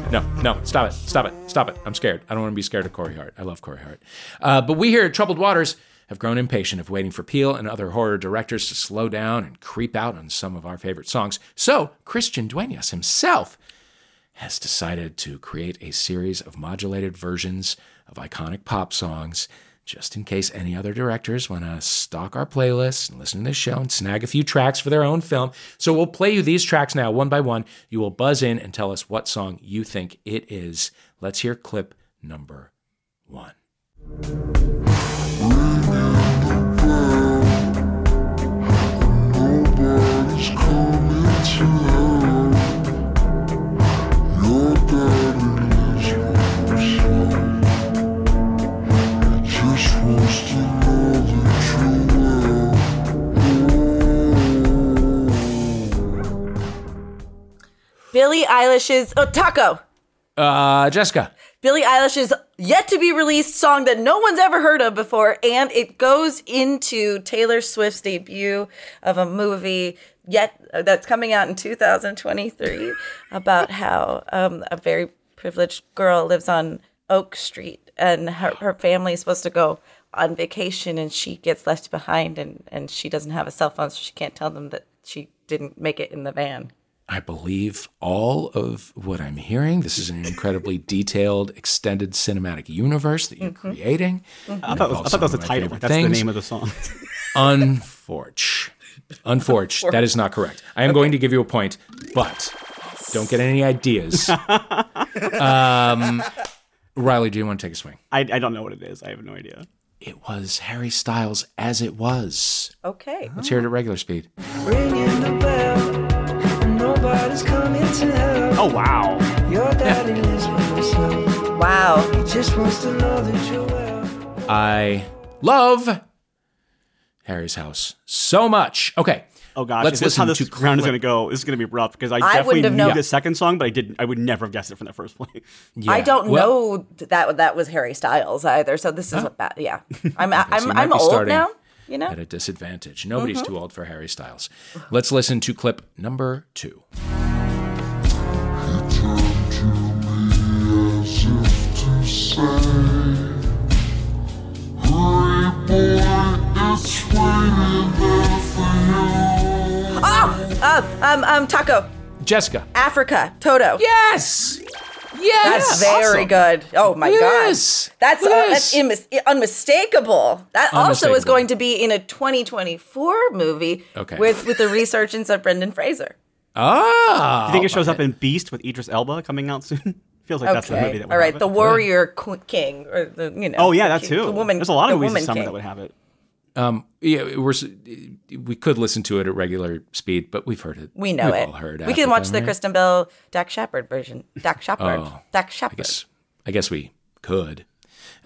No, no, stop it, stop it, stop it. I'm scared. I don't want to be scared of Corey Hart. I love Corey Hart. Uh, but we here at Troubled Waters have grown impatient of waiting for Peele and other horror directors to slow down and creep out on some of our favorite songs. So Christian Duenas himself has decided to create a series of modulated versions of iconic pop songs just in case any other directors want to stalk our playlist and listen to this show and snag a few tracks for their own film. So we'll play you these tracks now, one by one. You will buzz in and tell us what song you think it is. Let's hear clip number one. Billie Eilish's oh Taco. Uh, Jessica. Billie Eilish's yet to be released song that no one's ever heard of before, and it goes into Taylor Swift's debut of a movie yet uh, that's coming out in 2023 about how um, a very privileged girl lives on Oak Street and her, her family is supposed to go on vacation and she gets left behind and, and she doesn't have a cell phone so she can't tell them that she didn't make it in the van. I believe all of what I'm hearing. This is an incredibly detailed, extended cinematic universe that you're creating. I thought, I thought that was the title. That's the name of the song. Unforge. Unforge. That is not correct. I am going to give you a point, but don't get any ideas. um, Riley, do you want to take a swing? I, I don't know what it is. I have no idea. It was Harry Styles as it was. Okay. Let's hear it at regular speed. Nobody's coming to help. Oh wow! Your daddy lives by himself. Wow. He just wants to know that you're well. I love Harry's house so much. Okay. Oh gosh! Let's is this how listen this to round is going to go? This is going to be rough because I I definitely have knew known. the second song, but I didn't. I would never have guessed it from the first place. I don't Well, know that that was Harry Styles either. So this is oh. a bad. Yeah, I'm so I'm you might I'm old starting now. You know. At a disadvantage. Nobody's Mm-hmm. too old for Harry Styles. Let's listen to clip number two. He turned to me as if to say, Hurry, boy, it's waiting there for you. Oh, um, um, Taco, Jessica. Africa, Toto. Yes. Yes. That's very Awesome. good. Oh my Yes. god, that's uh, that's immis- unmistakable. That also is going to be in a 2024 movie Okay. with with the resurgence of Brendan Fraser. Ah. You think it shows up in Beast with Idris Elba coming out soon? Feels like that's the movie Okay, that would all right, have the it. Warrior Qu- King, or the you know. Oh yeah, the that too. The woman. There's a lot of the movies woman this summer king. that would have it. Um, yeah, we're we could listen to it at regular speed, but we've heard it. We know We've it. All heard we can watch the right? Kristen Bell, Dax Shepard version. Dax Shepard. Oh, Dax I Shepard. guess. I guess we could.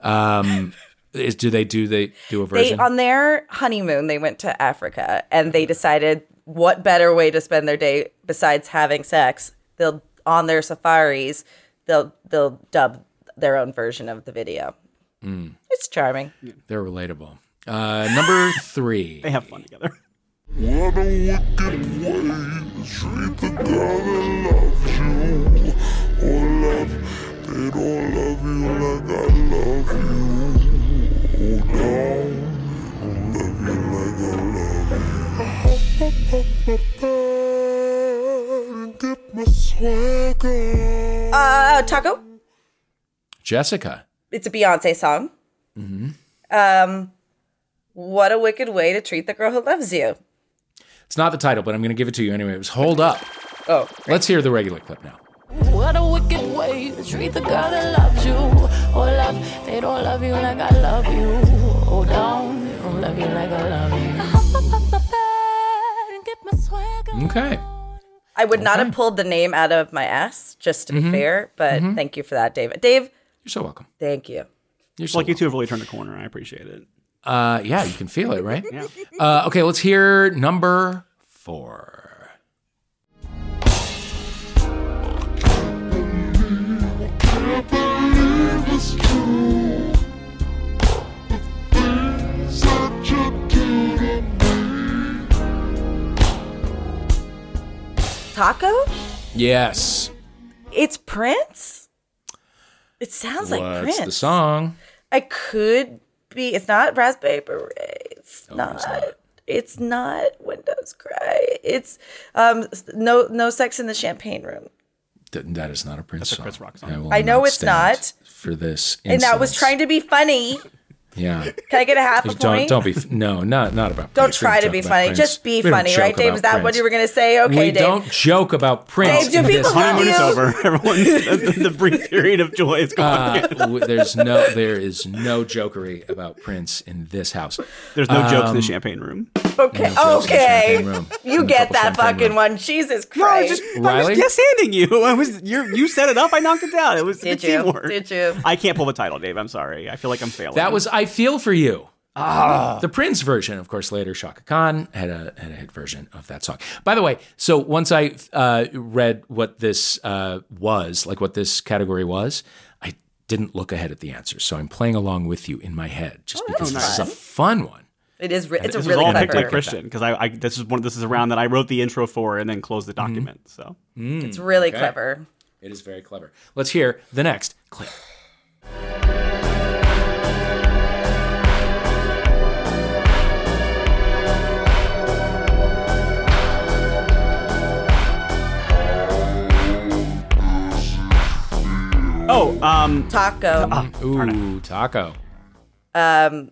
Um, is, do they do they do a They version? on their honeymoon, they went to Africa, and they decided what better way to spend their day besides having sex. They'll on their safaris, they'll they'll dub their own version of the video. Mm. It's charming. They're relatable. Uh, number three. They have fun together. What a wicked way to treat the girl that loves you. Oh, love, they don't love you like I love you. Oh, down, love you like I love you. And get my swag on. Uh, Taco. Jessica. It's a Beyonce song. Mm-hmm. Um, what a wicked way to treat the girl who loves you. It's not the title, but I'm going to give it to you anyway. It was Hold Up. Oh, Let's hear the regular clip now. What a wicked way to treat the girl that loves you. Oh, love, they don't love you like I love you. Oh, down, they don't love you like I love you. I hop up off my bed and get my swag on. Okay. I would not have pulled the name out of my ass, just to be mm-hmm. fair, but mm-hmm. thank you for that, David. Dave, You're so welcome. thank you. You're so Like you two have really turned a corner. I appreciate it. Uh, yeah, you can feel it, right? Yeah. Uh, okay, let's hear number four. Can't believe it's true. The things that you do to me. Taco? Yes. It's Prince? It sounds like What's Prince. the song? I could be. It's not Raspberry Beret. It's not. it's not. It's not When Doves Cry. It's um no no sex in the champagne room. Th- that is not a Prince That's a song. Rock song. I, I know not it's not. for this. And that was trying to be funny. Yeah. Can I get a half a don't point? don't be no not not about. Prince. Don't Prince. Try to be funny. Prince. Just be We funny, right, Dave? Is that what you were gonna say? Okay, we Dave. don't joke about Prince. Dave, do people Honeymoon is over. Everyone, the, the brief period of joy is gone. Uh, there's no there is no jokery about Prince in this house. There's no jokes um, in the champagne room. Okay, No jokes okay. room. You get that fucking room. one. Jesus No, I Christ. was just, I was just handing you. I was you. You set it up. I knocked it down. It was Did you? teamwork. Did you? I can't pull the title, Dave. I'm sorry. I feel like I'm failing. That was I Feel for You. Ah. The Prince version, of course, later Chaka Khan had a had a hit version of that song. By the way, so once I uh, read what this uh, was, like what this category was, I didn't look ahead at the answers. So I'm playing along with you in my head, just because this is a fun one. It is. Re- it's a this really was all clever. picked by Christian because I, I this is one. This is a round that I wrote the intro for and then closed the document. So It's really Okay. clever. It is very clever. Let's hear the next clip. Um Taco. Ooh, taco. Um.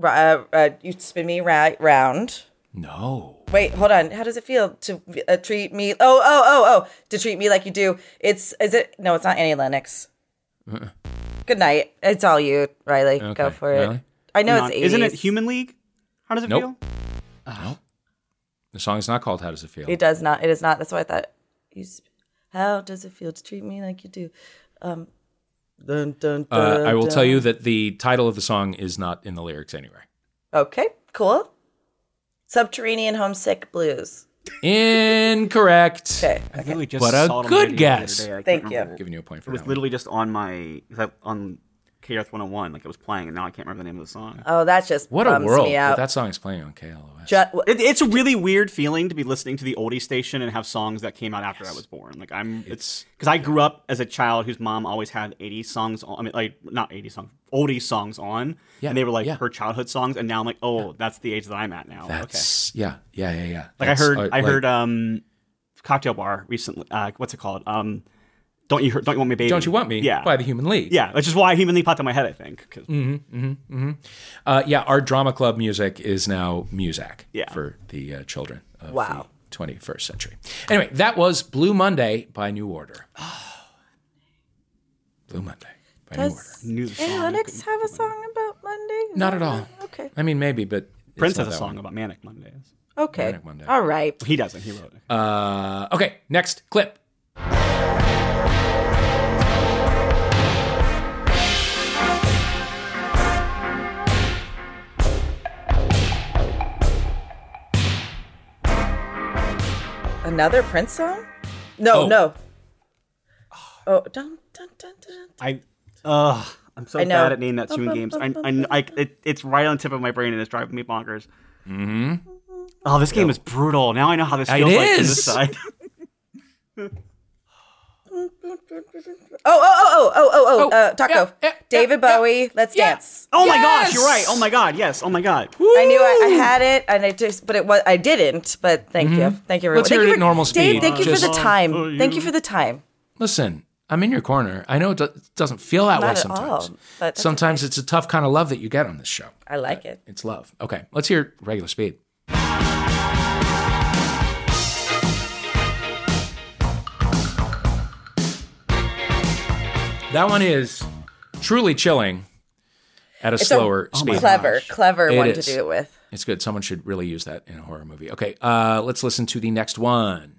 Uh, uh, you spin me right round. No. Wait, hold on. How does it feel to uh, treat me? Oh, oh, oh, oh! To treat me like you do. It's is it? No, it's not Annie Lennox. Good night. It's all you, Riley. Go Uh-uh. For it. Riley? I know non- it's 80s. isn't it Human League? How does it Nope. feel? No. The song is not called How Does It Feel? It does not. It is not. That's why I thought. You sp- How does it feel to treat me like you do? Um. Dun, dun, Uh, I will tell you that the title of the song is not in the lyrics anywhere. Okay. Cool. Subterranean homesick blues. Incorrect. Okay. I literally just But a saw it good guess. other day. I can't Thank you. Giving you a point for It was that one. literally just on my on K-EARTH 101, like it was playing, and now I can't remember the name of the song. Oh, that just What a world! me that out. That song is playing on KLOS. Ju- It, it's a really weird feeling to be listening to the oldie station and have songs that came out after I was born. Like I'm, it's because I grew up as a child whose mom always had 80 songs. On, I mean, like not 80 songs, oldie songs on, Yeah, and they were like yeah. her childhood songs. And now I'm like, oh, that's the age that I'm at now. okay, That's yeah, yeah, yeah, yeah. like That's, I heard, uh, I like, heard, um, cocktail bar recently. Uh, what's it called? Um, don't you, don't you want me, baby? "Don't You Want Me" Yeah, by the Human League. yeah, which is why Human League popped in my head. I think. 'cause- uh, yeah. Our drama club music is now Muzak Yeah. for the uh, children of Wow. the 21st century. Anyway, that was Blue Monday by New Order. Oh. Blue Monday by New Order. Does Knew the Annie song. Lennox have a song about Monday? Not at all. Okay. I mean, maybe, but Prince has a song one. about Manic Mondays. Okay. Manic Monday. All right. He doesn't. He wrote it. Uh, okay, next clip. Another Prince song? No, Oh. no. Oh, dun, dun, dun, dun. I, ugh, I'm so I know. bad at naming that tune games. I, I, I, it, it's right on the tip of my brain and it's driving me bonkers. Mm-hmm. Oh, this game is brutal. Now I know how this It feels like to is. this side. Oh, oh, oh, oh, oh, oh, oh, Oh, uh, Taco. yeah, yeah, David yeah, Bowie, Let's yeah. Dance. Oh my Yes! gosh, you're right. Oh my god, yes. Oh my god. I knew I, I had it, and I just, but it was, I didn't. But thank you, thank you, everyone. Let's thank hear you it for, at normal Dave, speed. thank you for the Just- time. Oh, Thank you you- for the time. Listen, I'm in your corner. I know it do- doesn't feel that way Not at sometimes. all, but that's sometimes it's a tough kind of love that you get on this show. I like it. It's love. Okay, let's hear regular speed. That one is truly chilling at a it's slower oh a, speed. Oh clever, clever it one is. to do it with. It's good. Someone should really use that in a horror movie. Okay, uh, let's listen to the next one.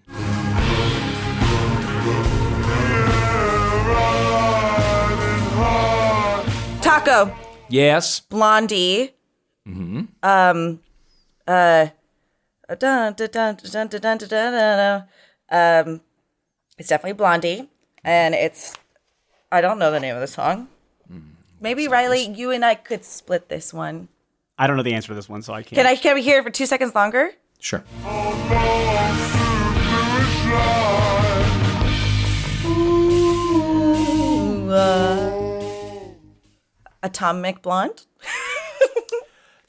Taco. Yes. Blondie. Mm-hmm. Um. Uh. Um. It's definitely Blondie, and it's I don't know the name of the song. Mm, Maybe Riley, you and I could split this one. I don't know the answer to this one, so I can't. Can I can we hear it for two seconds longer? Sure. Ooh, uh, Atomic Blonde.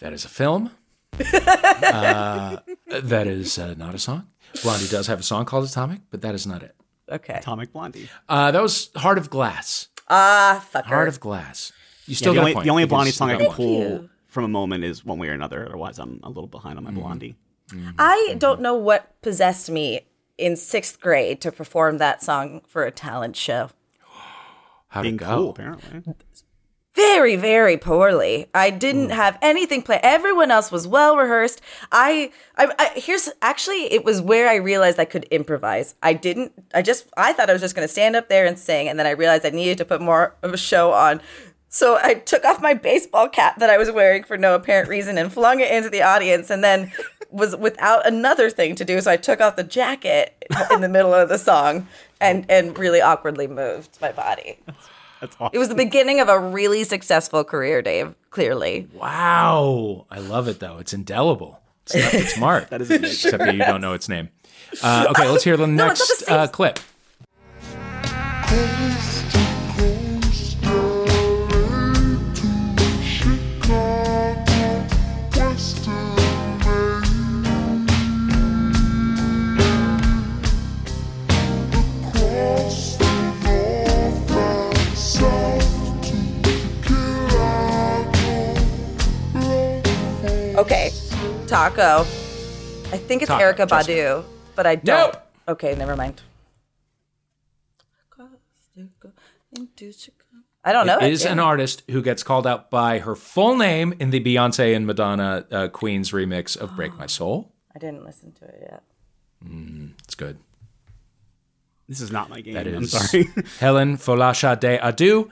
That is a film. uh, that is uh, not a song. Blondie does have a song called Atomic, but that is not it. Okay. Atomic Blondie. Uh, that was Heart of Glass. Ah, fucker. Heart of Glass. You Yeah, still the got only, a point. the only Blondie song I can pull you. from a moment is one way or another. Otherwise, I'm a little behind on my Mm-hmm. Blondie. I don't know what possessed me in sixth grade to perform that song for a talent show. How'd Being it go? cool, apparently. Very, very poorly. I Hmm. didn't have anything planned. Everyone else was well rehearsed. I, I, I, here's actually, it was where I realized I could improvise. I didn't. I just, I thought I was just going to stand up there and sing, and then I realized I needed to put more of a show on. So I took off my baseball cap that I was wearing for no apparent reason and flung it into the audience, and then was without another thing to do. So I took off the jacket in the middle of the song and and really awkwardly moved my body. That's awesome. It was the beginning of a really successful career, Dave. Clearly, Wow. I love it, though. It's indelible. It's not it's smart. That is amazing. Except that you don't know its name. Uh, okay, let's hear the No, next the uh, clip. Taco. I think it's Taco, Erykah Jessica. Badu, but I don't. Nope. Okay, never mind. I don't know. It it, is an artist who gets called out by her full name in the Beyonce and Madonna uh, Queen's remix of Break My Soul. I didn't listen to it yet. It's good. This is not my game. That I'm sorry. Helen Folashade Adu,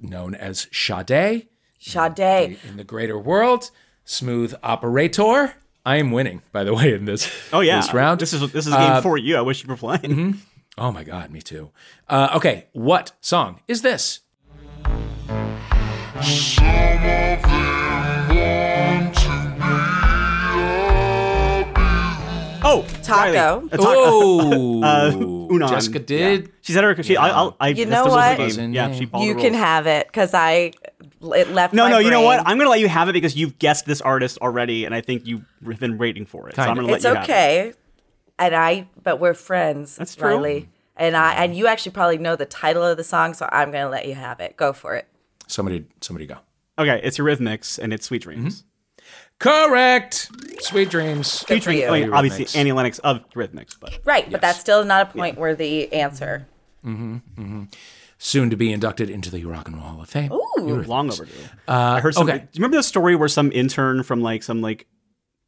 known as Sade Sade. in the greater world. Smooth operator. I am winning, by the way, in this, oh yeah, this round. This is this is a game Uh, for you. I wish you were playing. Oh my God, me too. Uh, okay, what song is this? Some of them want to be Oh, Taco. Uh, Taco. Oh, Uh, Unan. Jessica did. Yeah. She said her. She, I, I'll, I, You know what? the Was game. in Yeah, she You can have it because I it left. No, my no. You know what? I'm gonna let you have it because you've guessed this artist already, and I think you've been waiting for it. So I'm gonna let It's you have it. okay. And I, but we're friends. That's true. Riley. And I, and you actually probably know the title of the song, so I'm gonna let you have it. Go for it. Somebody, somebody go. Okay, it's Eurythmics and it's Sweet Dreams. Mm-hmm. Correct. Sweet dreams. Good for Featuring, you. I mean, obviously Eurythmics. Annie Lennox of Eurythmics, but Right, but that's still not a point where the answer. Mm-hmm, mm-hmm. Soon to be inducted into the Rock and Roll Hall of Fame. Eurythmics. long overdue. I heard some. okay. Do you remember the story where some intern from like some like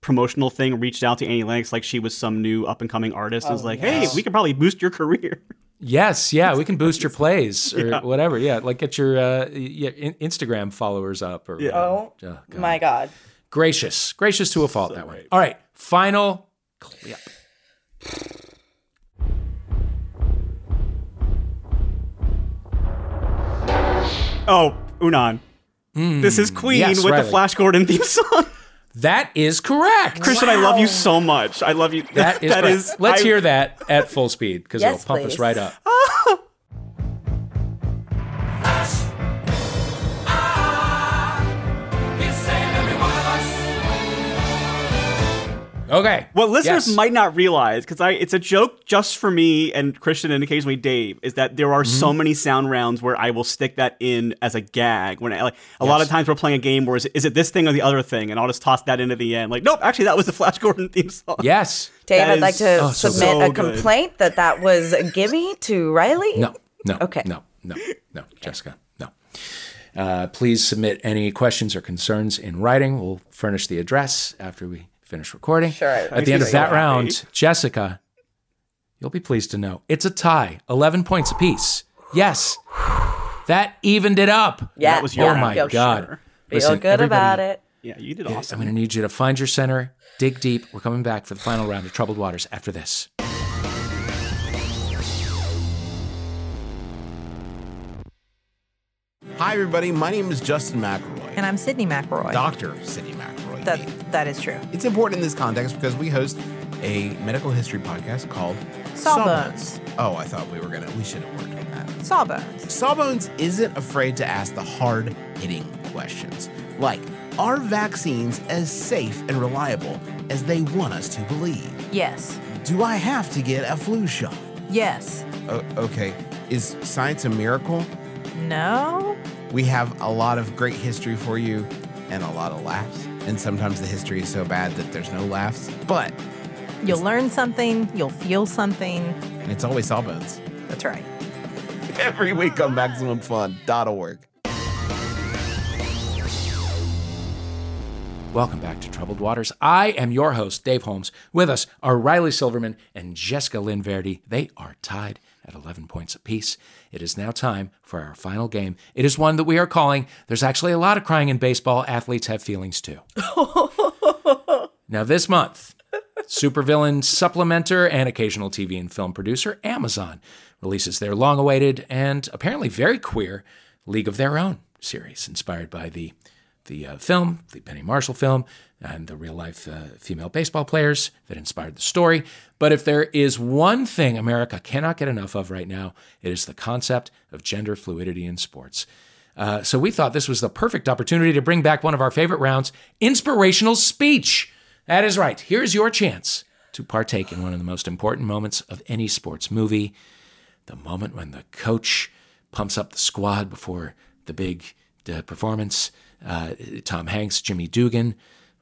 promotional thing reached out to Annie Lennox like she was some new up and coming artist and was like, "Hey, we could probably boost your career." Yes, yeah, we can boost your plays or whatever. Yeah, like get your uh, yeah, in- Instagram followers up or yeah. Oh, God. my God. gracious, gracious to a fault that one. All right, final clip. Oh, Unan. this is hmm. Queen yes, with Riley. the Flash Gordon theme song. That is correct. Christian, I love you so much. I love you. That is. that correct. is- Let's I- hear that at full speed because Yes, it'll pump us right up. Oh. Okay. What listeners Yes. might not realize, because I it's a joke just for me and Christian and occasionally Dave, is that there are so Mm-hmm. many sound rounds where I will stick that in as a gag. When I, like a lot of times we're playing a game where is it, is it this thing or the other thing, and I'll just toss that into the end. Like, nope, actually that was the Flash Gordon theme song. Yes. Dave, That I'd like to oh, so submit so a good. complaint that that was a gimme to Riley. No. No. Okay. No. no, no, Jessica, no. Uh, please submit any questions or concerns in writing. We'll furnish the address after we finish recording. Sure. At the end of so that happy. round, Jessica, you'll be pleased to know it's a tie, 11 points apiece. Yes, that evened it up. Yeah. That was your Oh my feel God. sure. Feel Listen, good about it. Yeah, you did eh, awesome. I'm going to need you to find your center, dig deep. We're coming back for the final round of Troubled Waters after this. Hi, everybody. My name is Justin McElroy. And I'm Sydnee McElroy. Dr. Sydnee McElroy. That that is true. It's important in this context because we host a medical history podcast called Sawbones. Oh, I thought we were gonna. We should have worked on that. Sawbones. Sawbones isn't afraid to ask the hard-hitting questions, like, are vaccines as safe and reliable as they want us to believe? Yes. Do I have to get a flu shot? Yes. O- okay, is science a miracle? No. We have a lot of great history for you and a lot of laughs. And sometimes the history is so bad that there's no laughs. But You'll learn something. You'll feel something. And it's always Sawbones. That's right. Every week on MaximumFun.org. Welcome back to Troubled Waters. I am your host, Dave Holmes. With us are Riley Silverman and Jessica Lynn Verdi. They are tied at 11 points apiece. It is now time for our final game. It is one that we are calling There's Actually a Lot of Crying in Baseball. Athletes Have Feelings Too. now, this month, supervillain supplementer and occasional TV and film producer Amazon releases their long awaited and apparently very queer League of Their Own series, inspired by the the uh, film, the Penny Marshall film, and the real life uh, female baseball players that inspired the story. But if there is one thing America cannot get enough of right now, it is the concept of gender fluidity in sports. Uh, so we thought this was the perfect opportunity to bring back one of our favorite rounds inspirational speech. That is right. Here's your chance to partake in one of the most important moments of any sports movie the moment when the coach pumps up the squad before the big uh, performance. Uh, Tom Hanks, Jimmy Dugan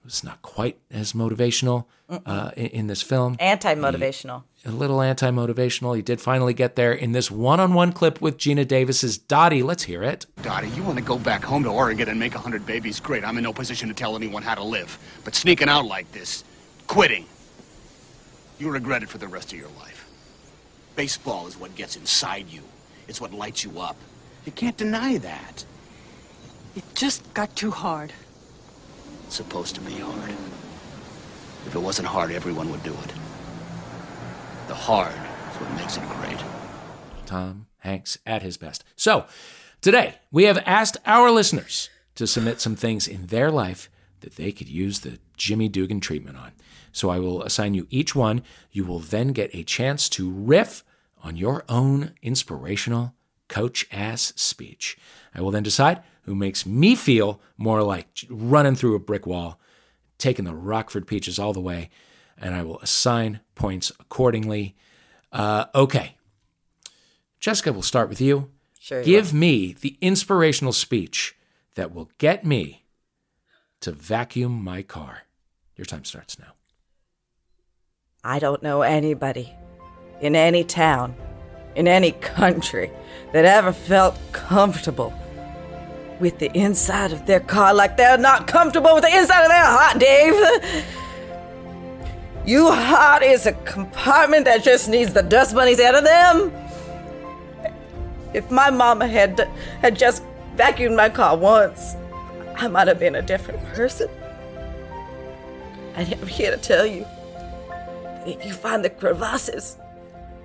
was not quite as motivational uh, in, in this film. Anti motivational. A little anti motivational. He did finally get there in this one on one clip with Geena Davis's Dottie. Let's hear it. Dottie, you want to go back home to Oregon and make a hundred babies? Great. I'm in no position to tell anyone how to live. But sneaking out like this, quitting, you regret it for the rest of your life. Baseball is what gets inside you. It's what lights you up. You can't deny that. It just got too hard. It's supposed to be hard. If it wasn't hard, everyone would do it. The hard is what makes it great. Tom Hanks at his best. So, today we have asked our listeners to submit some things in their life that they could use the Jimmy Dugan treatment on. So, I will assign you each one. You will then get a chance to riff on your own inspirational coach ass speech. I will then decide who makes me feel more like running through a brick wall, taking the Rockford Peaches all the way, and I will assign points accordingly. Uh, okay. Jessica, we'll start with you. Sure. you Give me the inspirational speech that will get me to vacuum my car. Your time starts now. I don't know anybody in any town, in any country, that ever felt comfortable with the inside of their car like they're not comfortable with the inside of their heart, Dave. You heart is a compartment that just needs the dust bunnies out of them. If my mama had had just vacuumed my car once, I might have been a different person. I am here to tell you that if you find the crevasses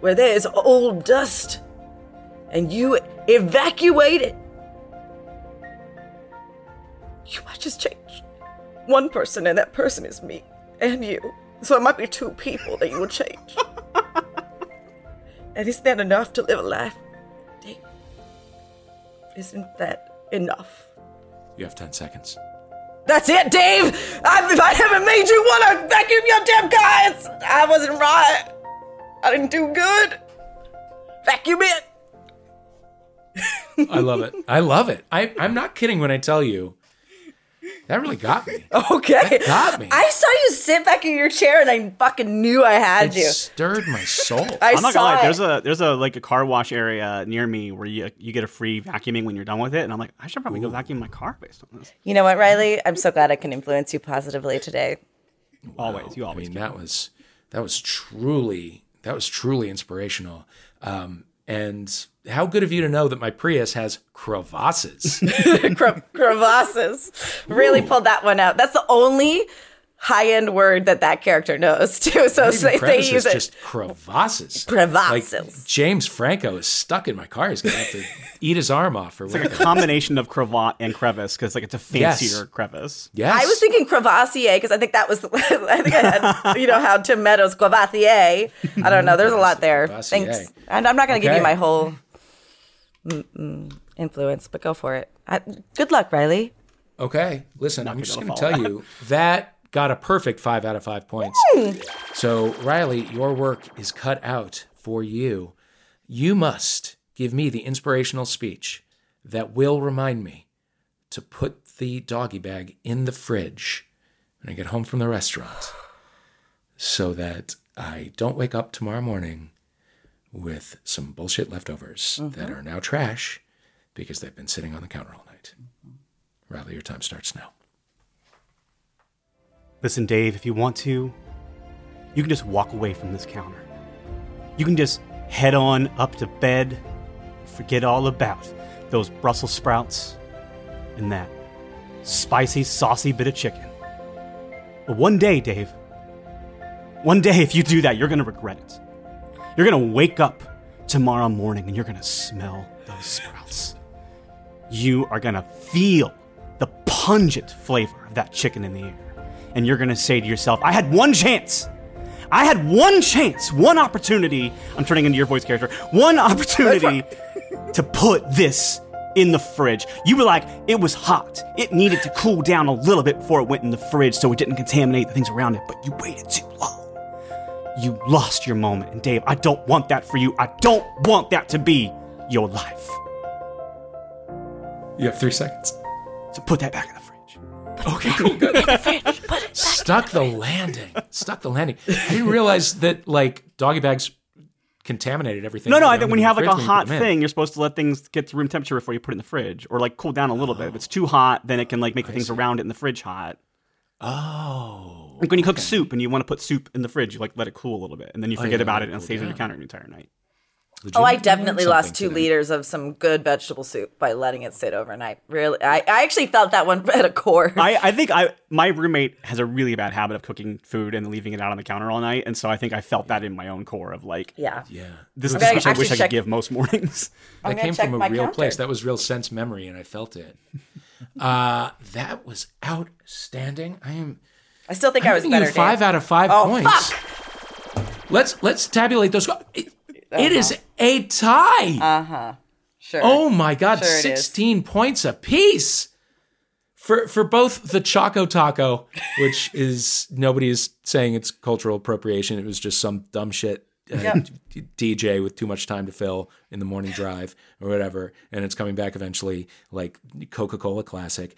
where there is old dust and you evacuate it, you might just change one person, and that person is me and you. So it might be two people that you will change. and is that enough to live a life? Dave? Isn't that enough? You have 10 seconds. That's it, Dave! I, if I haven't made you want to vacuum your damn guys! I wasn't right. I didn't do good. Vacuum it. I love it. I love it. I, I'm not kidding when I tell you That really got me. Okay. got me. I saw you sit back in your chair and I fucking knew I had It you. stirred my soul. I I'm not saw gonna lie. it. There's a there's a like a car wash area near me where you you get a free vacuuming when you're done with it, and I'm like, I should probably go vacuum my car based on this. You know what, Riley? I'm so glad I can influence you positively today. Always, you always I always. mean, that was that was truly that was truly inspirational. Um, and how good of you to know that my Prius has crevasses. Cre- crevasses. Really pulled that one out. That's the only high end word that that character knows too. So they, they use it. just crevasses. Crevasses. Like James Franco is stuck in my car. He's gonna have to eat his arm off or It's like a combination of cravat and crevice because like it's a Yes. fancier crevice. Yes. I was thinking crevassier because I think that was I think I had you know how Tim Meadows crevassier. I don't know. There's a lot there. Crevassier. Thanks. And I'm not going to give you my whole influence, but go for it. I, good luck, Riley. Okay, listen, I'm gonna just going to follow tell you that got a perfect five out of five points. Hmm. So, Riley, your work is cut out for you. You must give me the inspirational speech that will remind me to put the doggy bag in the fridge when I get home from the restaurant so that I don't wake up tomorrow morning with some bullshit leftovers that mm-hmm. are now trash because they've been sitting on the counter all night. Mm-hmm. Riley, your time starts now. Listen, Dave, if you want to, you can just walk away from this counter. You can just head on up to bed, forget all about those Brussels sprouts and that spicy, saucy bit of chicken. But one day, Dave, one day, if you do that, you're going to regret it. You're going to wake up tomorrow morning and you're going to smell those sprouts. You are going to feel the pungent flavor of that chicken in the air. And you're going to say to yourself, I had one chance. I had one chance, one opportunity. I'm turning into your voice character. One opportunity to put this in the fridge. You were like, it was hot. It needed to cool down a little bit before it went in the fridge so it didn't contaminate the things around it, but you waited too. You lost your moment. And Dave, I don't want that for you. I don't want that to be your life. You have three seconds. So put that back in the fridge. Okay, cool, good. Stuck the landing. Stuck the landing. I didn't realize that like doggy bags contaminated everything. No, no, I around think when you have like a fridge when you hot put them in. thing, you're supposed to let things get to room temperature before you put it in the fridge, or like cool down a little bit. If it's oh. too hot, then it can like make the things around it in the fridge hot. Oh. Like when you cook soup and you want to put soup in the fridge, you like let it cool a little bit, and then you Oh, forget yeah, about it it and it cool stays on your counter the entire night. Oh, I definitely lost two today. liters of some good vegetable soup by letting it sit overnight. Really, I, I actually felt that one at a core. I, I think I my roommate has a really bad habit of cooking food and leaving it out on the counter all night, and so I think I felt that in my own core of like, yeah. Yeah. this is I'm the gonna speech I wish actually I could give most mornings. I'm That came from a real counter. place. That was real sense memory, and I felt it. Uh, that was outstanding. I am. I still think I'm I was better. five out of five Oh, points. Let's let's tabulate those. It, it is a tie. Uh huh. Sure. Oh my God, Sure. 16 points apiece for for both the Choco Taco, which is nobody is saying it's cultural appropriation. It was just some dumb shit uh, Yep. d- DJ with too much time to fill in the morning drive or whatever, and it's coming back eventually like Coca Cola Classic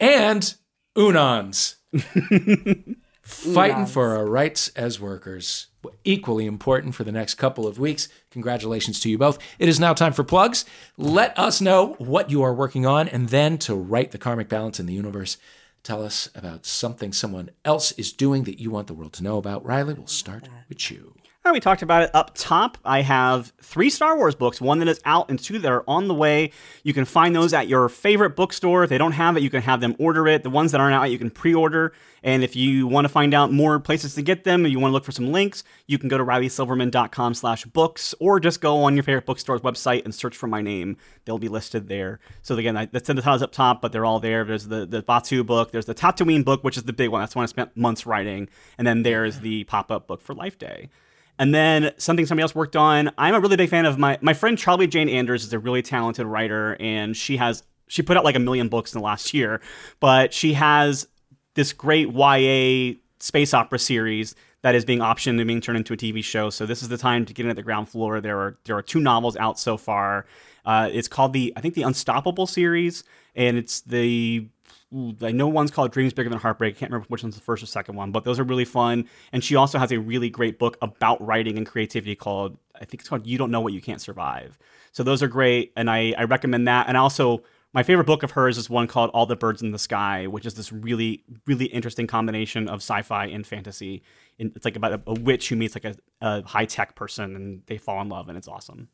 and Unons. Fighting for our rights as workers. Equally important for the next couple of weeks. Congratulations to you both. It is now time for plugs. Let us know what you are working on, and then to right the karmic balance in the universe, tell us about something someone else is doing that you want the world to know about. Riley, we'll start with you. We talked about it up top. I have three Star Wars books, one that is out and two that are on the way. You can find those at your favorite bookstore. If they don't have it, you can have them order it. The ones that aren't out, you can pre-order. And if you want to find out more places to get them, you want to look for some links, you can go to rileysilverman.com slash books, or just go on your favorite bookstore's website and search for my name. They'll be listed there. So again, I, that's in the titles up top, but they're all there. There's the, the Batuu book, there's the Tatooine book, which is the big one. That's one I spent months writing. And then there's the pop-up book for Life Day. And then something somebody else worked on. I'm a really big fan of my my friend Charlie Jane Anders is a really talented writer, and she has she put out like a million books in the last year, but she has this great YA space opera series that is being optioned and being turned into a TV show. So this is the time to get in at the ground floor. There are there are two novels out so far. Uh, it's called the I think the Unstoppable series, and it's the I know one's called Dreams Bigger Than Heartbreak. I can't remember which one's the first or second one, but those are really fun. And she also has a really great book about writing and creativity called I think it's called You Don't Know What You Can't Survive. So those are great, and I, I recommend that. And also my favorite book of hers is one called All the Birds in the Sky, which is this really, really interesting combination of sci-fi and fantasy. And it's like about a, a witch who meets like a, a high-tech person, and they fall in love, and it's awesome.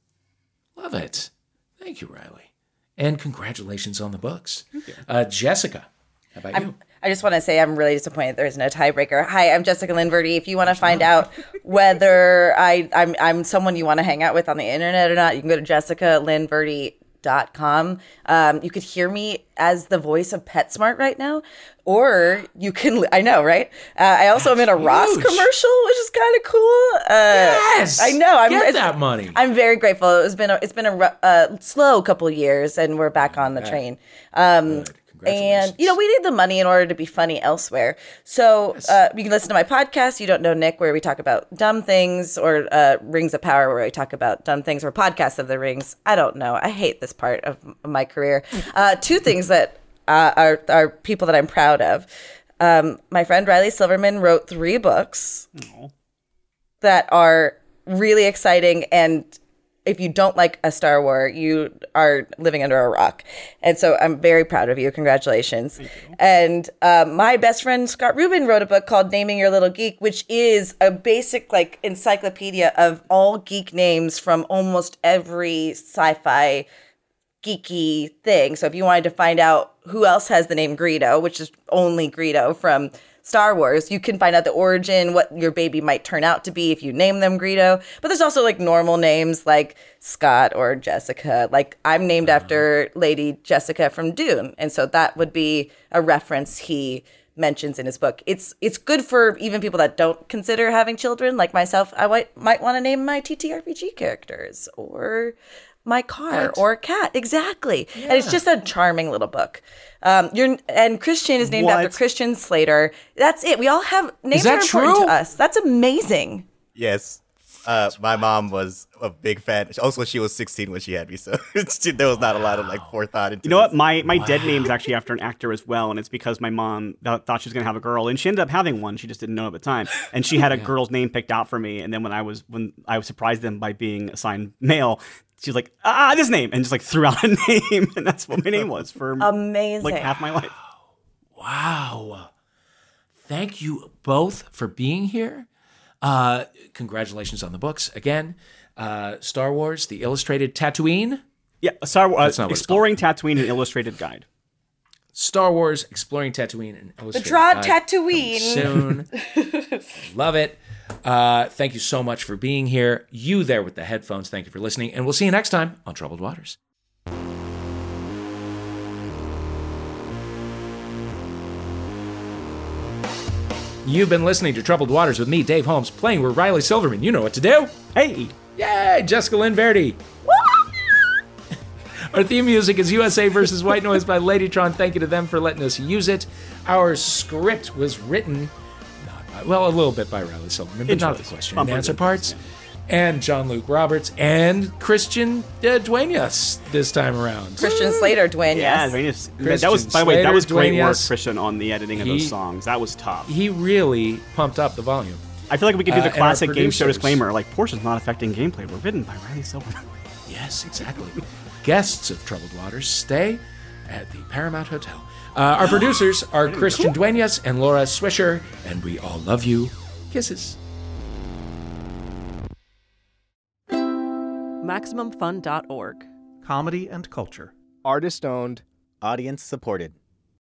Love it. Thank you, Riley. And congratulations on the books. Uh, Jessica, how about you? I'm, I just want to say I'm really disappointed there's no tiebreaker. Hi, I'm Jessica Lynn Verdi. If you want to find out whether I, I'm, I'm someone you want to hang out with on the internet or not, you can go to Um, you could hear me as the voice of PetSmart right now, or you can, I know, right? Uh, I also am in a Ross commercial, which is kind of cool. Uh, Yes! I know. I'm, Get that money. I'm very grateful. It's been a, it's been a uh, slow couple years, and we're back on the train. Um, and you know, we need the money in order to be funny elsewhere. So uh, you can listen to my podcast. You don't know Nick, where we talk about dumb things, or uh, Rings of Power, where we talk about dumb things, or podcasts of the Rings. I don't know. I hate this part of my career. Uh, two things that uh, are are people that I'm proud of. Um, my friend Riley Silverman wrote three books that are really exciting and if you don't like a Star Wars, you are living under a rock. And so I'm very proud of you. Congratulations. And um, my best friend Scott Rubin wrote a book called Naming Your Little Geek, which is a basic like encyclopedia of all geek names from almost every sci-fi geeky thing. So if you wanted to find out who else has the name Greedo, which is only Greedo from Star Wars, you can find out the origin, what your baby might turn out to be if you name them Greedo. But there's also like normal names like Scott or Jessica. Like I'm named mm-hmm. after Lady Jessica from Dune, and so that would be a reference he mentions in his book. It's it's good for even people that don't consider having children, like myself. I might might want to name my TTRPG characters or my car Pet. or cat exactly and it's just a charming little book um you're and christian is named after christian slater that's it we all have names that are important true? to us that's amazing Yes. Uh, my mom was a big fan. Also, she was 16 when she had me, so there was not a lot of like forethought into You know what? this. My my dead name is actually after an actor as well, and it's because my mom th- thought she was gonna have a girl, and she ended up having one. She just didn't know at the time, and she had a girl's name picked out for me. And then when I was when I was surprised them by being assigned male, she was like, "Ah, this name," and just like threw out a name, and that's what my name was for amazing like half my life. Wow. Thank you both for being here. Uh, congratulations on the books again. Uh, Star Wars, the illustrated Tatooine. Yeah, Star Wars, uh, not what it's exploring Tatooine, an illustrated guide. Star Wars, exploring Tatooine, and Illustrated. the illustrated. draw guide tatooine soon. Love it. Uh, thank you so much for being here. You there with the headphones, thank you for listening. And we'll see you next time on Troubled Waters. You've been listening to Troubled Waters with me, Dave Holmes, playing with Riley Silverman. You know what to do. Hey! Yay, Jessica Lynn Verdi. Our theme music is USA versus White Noise by Ladytron. Thank you to them for letting us use it. Our script was written, well, a little bit by Riley Silverman, but not the question and answer intros, parts. And John-Luke Roberts and Christian uh, Duenas this time around. christian slater dwayne Yeah, yes. Christian that was by the way, that Slater, was great work, Christian, on the editing of He- those songs. That was tough. He really pumped up the volume. I feel like we could do Uh, the and our classic game show disclaimer, like portions not affecting gameplay. We're written by Riley Silverman. Yes, exactly. Guests of Troubled Waters stay at the Paramount Hotel. Uh, our producers are Christian Duenas and Laura Swisher, and we all love you. Kisses. MaximumFun.org. Comedy and culture. Artist owned, audience supported.